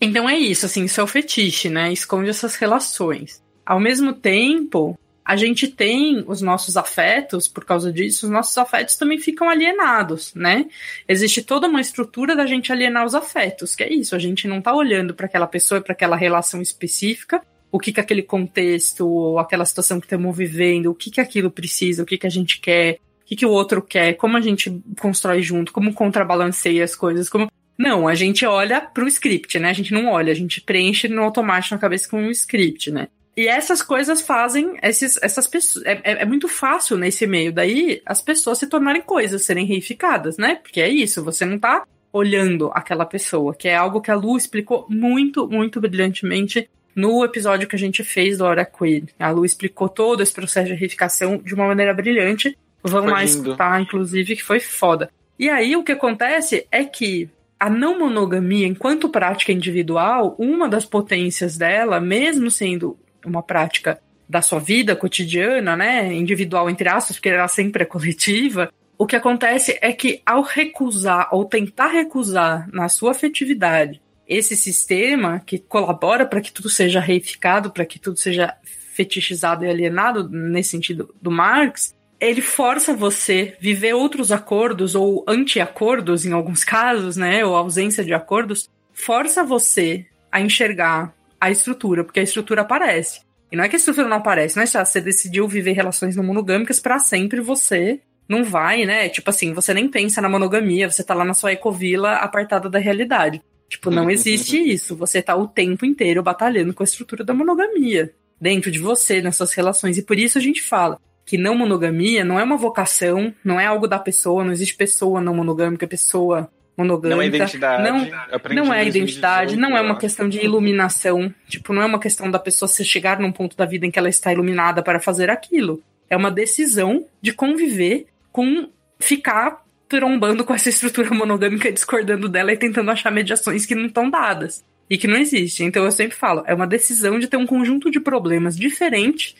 Então é isso, assim, isso é o fetiche, né? Esconde essas relações. Ao mesmo tempo, a gente tem os nossos afetos, por causa disso, os nossos afetos também ficam alienados, né? Existe toda uma estrutura da gente alienar os afetos, que é isso, a gente não tá olhando para aquela pessoa, para aquela relação específica, o que que aquele contexto, ou aquela situação que estamos vivendo, o que que aquilo precisa, o que que a gente quer, o que, que o outro quer, como a gente constrói junto, como contrabalanceia as coisas, como. Não, a gente olha pro script, né? A gente não olha, a gente preenche no automático na cabeça com um script, né? E essas coisas fazem esses, essas pessoas. É, é, é, muito fácil nesse meio daí as pessoas se tornarem coisas, serem reificadas, né? Porque é isso, você não tá olhando aquela pessoa, que é algo que a Lu explicou muito, muito brilhantemente no episódio que a gente fez do Hora Queen. A Lu explicou todo esse processo de reificação de uma maneira brilhante. Vamos lá escutar, inclusive, que foi foda. E aí o que acontece é que a não monogamia, enquanto prática individual, uma das potências dela, mesmo sendo uma prática da sua vida cotidiana, né, individual entre aspas, porque ela sempre é coletiva, o que acontece é que ao recusar ou tentar recusar na sua afetividade esse sistema que colabora para que tudo seja reificado, para que tudo seja fetichizado e alienado, nesse sentido do Marx, ele força você viver outros acordos ou anti-acordos em alguns casos, né, ou ausência de acordos, força você a enxergar a estrutura, porque a estrutura aparece. E não é que a estrutura não aparece, né? Você decidiu viver relações não monogâmicas para sempre, você não vai, né? Tipo assim, você nem pensa na monogamia, você tá lá na sua ecovila apartada da realidade. Tipo, não existe isso. Você tá o tempo inteiro batalhando com a estrutura da monogamia dentro de você, nas suas relações. E por isso a gente fala: que não monogamia não é uma vocação, não é algo da pessoa, não existe pessoa não monogâmica, pessoa monogâmica. Não é identidade. Não, não é identidade, não é uma questão de iluminação. Tipo, não é uma questão da pessoa se chegar num ponto da vida em que ela está iluminada para fazer aquilo. É uma decisão de conviver com ficar trombando com essa estrutura monogâmica, discordando dela e tentando achar mediações que não estão dadas e que não existem. Então eu sempre falo, é uma decisão de ter um conjunto de problemas diferente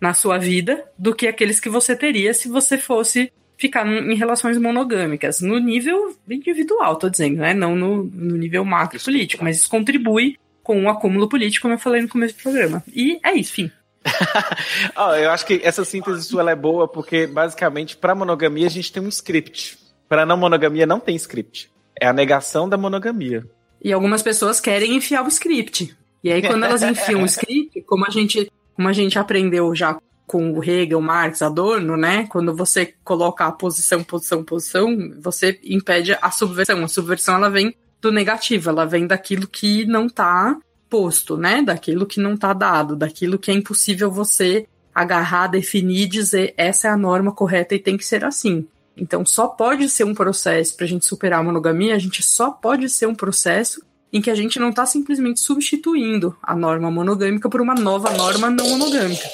na sua vida do que aqueles que você teria se você fosse ficar em relações monogâmicas, no nível individual, tô dizendo, né? Não no, no nível macro político, mas isso contribui com o acúmulo político, como eu falei no começo do programa. E é isso, fim. oh, eu acho que essa síntese sua é boa porque, basicamente, para monogamia a gente tem um script. Para não monogamia não tem script. É a negação da monogamia. E algumas pessoas querem enfiar o script. E aí, quando elas enfiam o script, como a gente como a gente aprendeu já com o Hegel, Marx, Adorno, né? Quando você coloca a posição, posição, posição, você impede a subversão. A subversão ela vem do negativo, ela vem daquilo que não está posto, né? Daquilo que não está dado, daquilo que é impossível você agarrar, definir, dizer essa é a norma correta e tem que ser assim. Então, só pode ser um processo para a gente superar a monogamia, a gente só pode ser um processo em que a gente não está simplesmente substituindo a norma monogâmica por uma nova norma não monogâmica.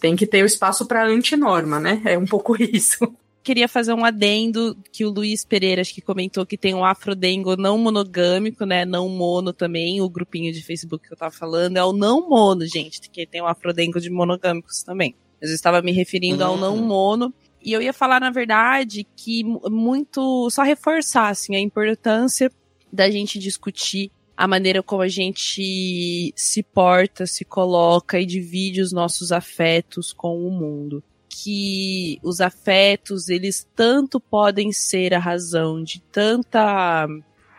Tem que ter o espaço para antinorma, né? É um pouco isso. Queria fazer um adendo que o Luiz Pereira acho que comentou que tem um afrodengo não monogâmico, né? Não mono também, o grupinho de Facebook que eu tava falando é o não mono, gente, que tem um afrodengo de monogâmicos também. Mas eu estava me referindo ao não mono. E eu ia falar, na verdade, que muito. só reforçar assim, a importância da gente discutir a maneira como a gente se porta, se coloca e divide os nossos afetos com o mundo. Que os afetos, eles tanto podem ser a razão de tanta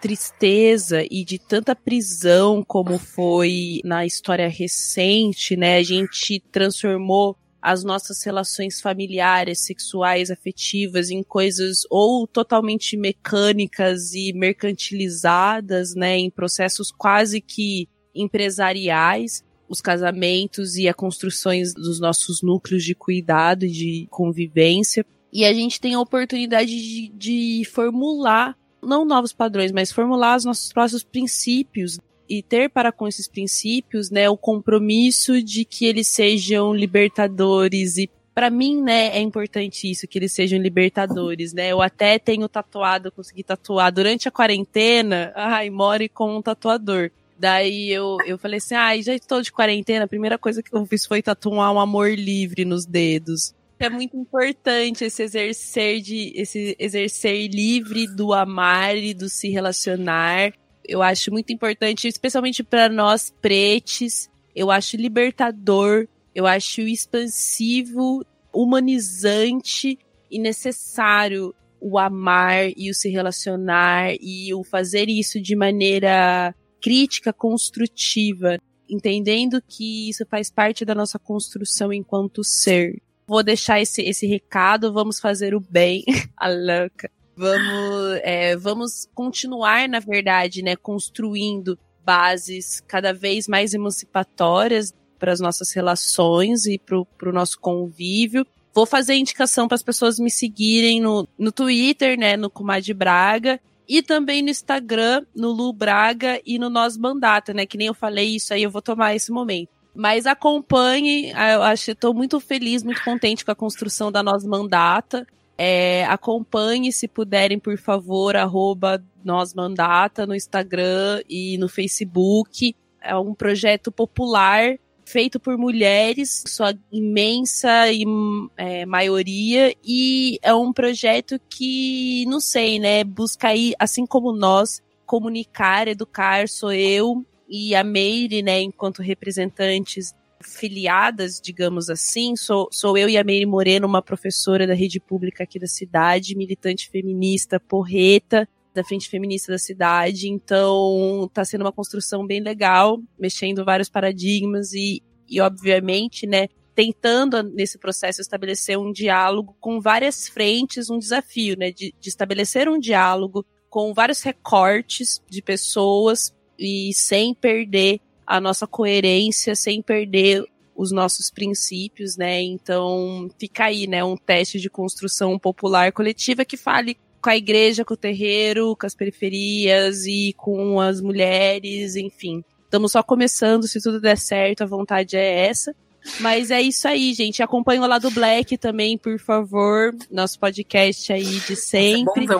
tristeza e de tanta prisão como foi na história recente, né? A gente transformou as nossas relações familiares, sexuais, afetivas em coisas ou totalmente mecânicas e mercantilizadas, né, em processos quase que empresariais, os casamentos e a construções dos nossos núcleos de cuidado e de convivência. E a gente tem a oportunidade de, de formular, não novos padrões, mas formular os nossos próprios princípios e ter para com esses princípios, né, o compromisso de que eles sejam libertadores e para mim, né, é importante isso, que eles sejam libertadores, né? Eu até tenho tatuado, consegui tatuar durante a quarentena, ai, more com um tatuador. Daí eu, eu falei assim, ai, já estou de quarentena, a primeira coisa que eu fiz foi tatuar um amor livre nos dedos. É muito importante esse exercer de esse exercer livre do amar e do se relacionar eu acho muito importante, especialmente para nós pretes. Eu acho libertador, eu acho expansivo, humanizante e necessário o amar e o se relacionar e o fazer isso de maneira crítica, construtiva, entendendo que isso faz parte da nossa construção enquanto ser. Vou deixar esse, esse recado, vamos fazer o bem, a louca. Vamos, é, vamos continuar, na verdade, né, construindo bases cada vez mais emancipatórias para as nossas relações e para o nosso convívio. Vou fazer indicação para as pessoas me seguirem no, no Twitter, né, no Comad Braga, e também no Instagram, no Lu Braga e no Nós Mandata, né, que nem eu falei isso aí, eu vou tomar esse momento. Mas acompanhe, eu acho, estou muito feliz, muito contente com a construção da Nós Mandata. É, acompanhe, se puderem, por favor, arroba Nós Mandata no Instagram e no Facebook. É um projeto popular feito por mulheres, sua imensa e, é, maioria, e é um projeto que, não sei, né, busca aí, assim como nós, comunicar, educar, sou eu e a Meire, né, enquanto representantes filiadas, digamos assim. Sou, sou eu e a Meire Moreno, uma professora da rede pública aqui da cidade, militante feminista, porreta da Frente Feminista da cidade. Então, está sendo uma construção bem legal, mexendo vários paradigmas e, e obviamente, né, tentando nesse processo estabelecer um diálogo com várias frentes, um desafio, né, de, de estabelecer um diálogo com vários recortes de pessoas e sem perder a nossa coerência sem perder os nossos princípios, né? Então, fica aí, né, um teste de construção popular coletiva que fale com a igreja, com o terreiro, com as periferias e com as mulheres, enfim. Estamos só começando, se tudo der certo, a vontade é essa. Mas é isso aí, gente. Acompanhe o lado Black também, por favor. Nosso podcast aí de sempre. É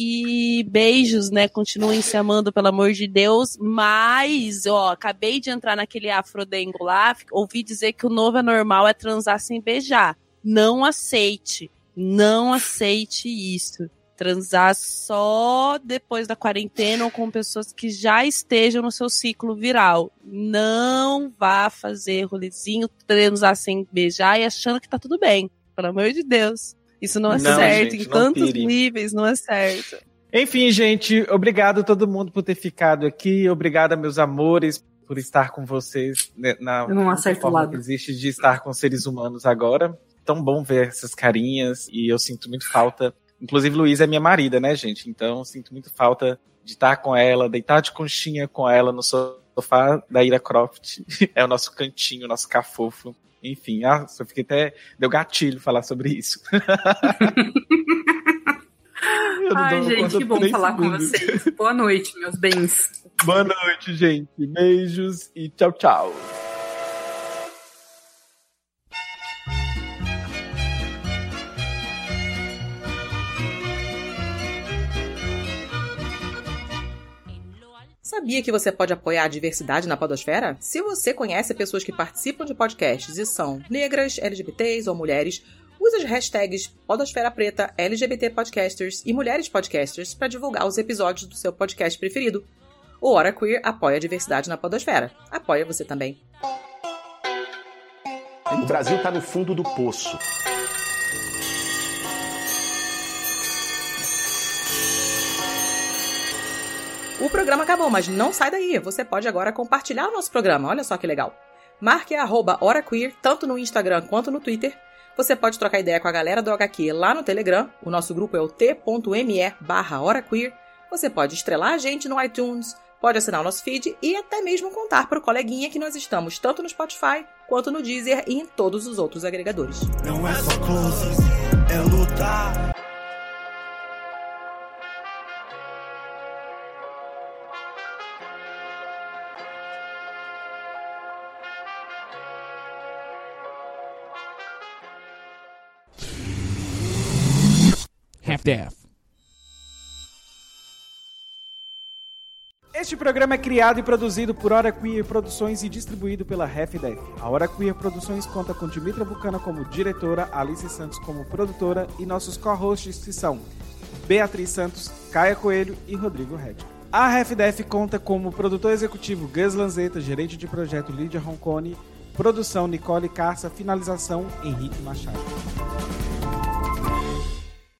e beijos, né? Continuem se amando, pelo amor de Deus. Mas, ó, acabei de entrar naquele afrodengo lá, ouvi dizer que o novo é normal é transar sem beijar. Não aceite. Não aceite isso. Transar só depois da quarentena ou com pessoas que já estejam no seu ciclo viral. Não vá fazer rolezinho, transar sem beijar e achando que tá tudo bem. Pelo amor de Deus. Isso não é não, certo, gente, em tantos pire. níveis não é certo. Enfim, gente, obrigado a todo mundo por ter ficado aqui. Obrigado, meus amores, por estar com vocês né, na acerto forma que existe de estar com seres humanos agora. Tão bom ver essas carinhas e eu sinto muito falta. Inclusive, Luísa é minha marida, né, gente? Então, sinto muito falta de estar com ela, deitar de conchinha com ela no sofá da Ira Croft. é o nosso cantinho, o nosso cafofo. Enfim, ah, eu fiquei até. Deu gatilho falar sobre isso. Ai, gente, que bom falar com segundos. vocês. Boa noite, meus bens. Boa noite, gente. Beijos e tchau, tchau. Sabia que você pode apoiar a diversidade na podosfera? Se você conhece pessoas que participam de podcasts e são negras, LGBTs ou mulheres, use as hashtags Podosfera Preta, LGBT Podcasters e Mulheres Podcasters para divulgar os episódios do seu podcast preferido. O Hora Queer apoia a diversidade na podosfera. Apoia você também. O Brasil tá no fundo do poço. O programa acabou, mas não sai daí. Você pode agora compartilhar o nosso programa. Olha só que legal. Marque a arroba Hora Queer, tanto no Instagram quanto no Twitter. Você pode trocar ideia com a galera do HQ lá no Telegram. O nosso grupo é o t.me barra Hora Queer. Você pode estrelar a gente no iTunes, pode assinar o nosso feed e até mesmo contar para o coleguinha que nós estamos tanto no Spotify quanto no Deezer e em todos os outros agregadores. Não é só close, é lutar. Half-Death. Este programa é criado e produzido por Hora Queer Produções e distribuído pela RefDef. A Hora Queer Produções conta com Dimitra Bucana como diretora, Alice Santos como produtora e nossos co-hosts que são Beatriz Santos, Caia Coelho e Rodrigo Red. A RefDef conta como produtor executivo Gus Lanzetta, gerente de projeto Lídia Roncone, produção Nicole Carça, finalização Henrique Machado.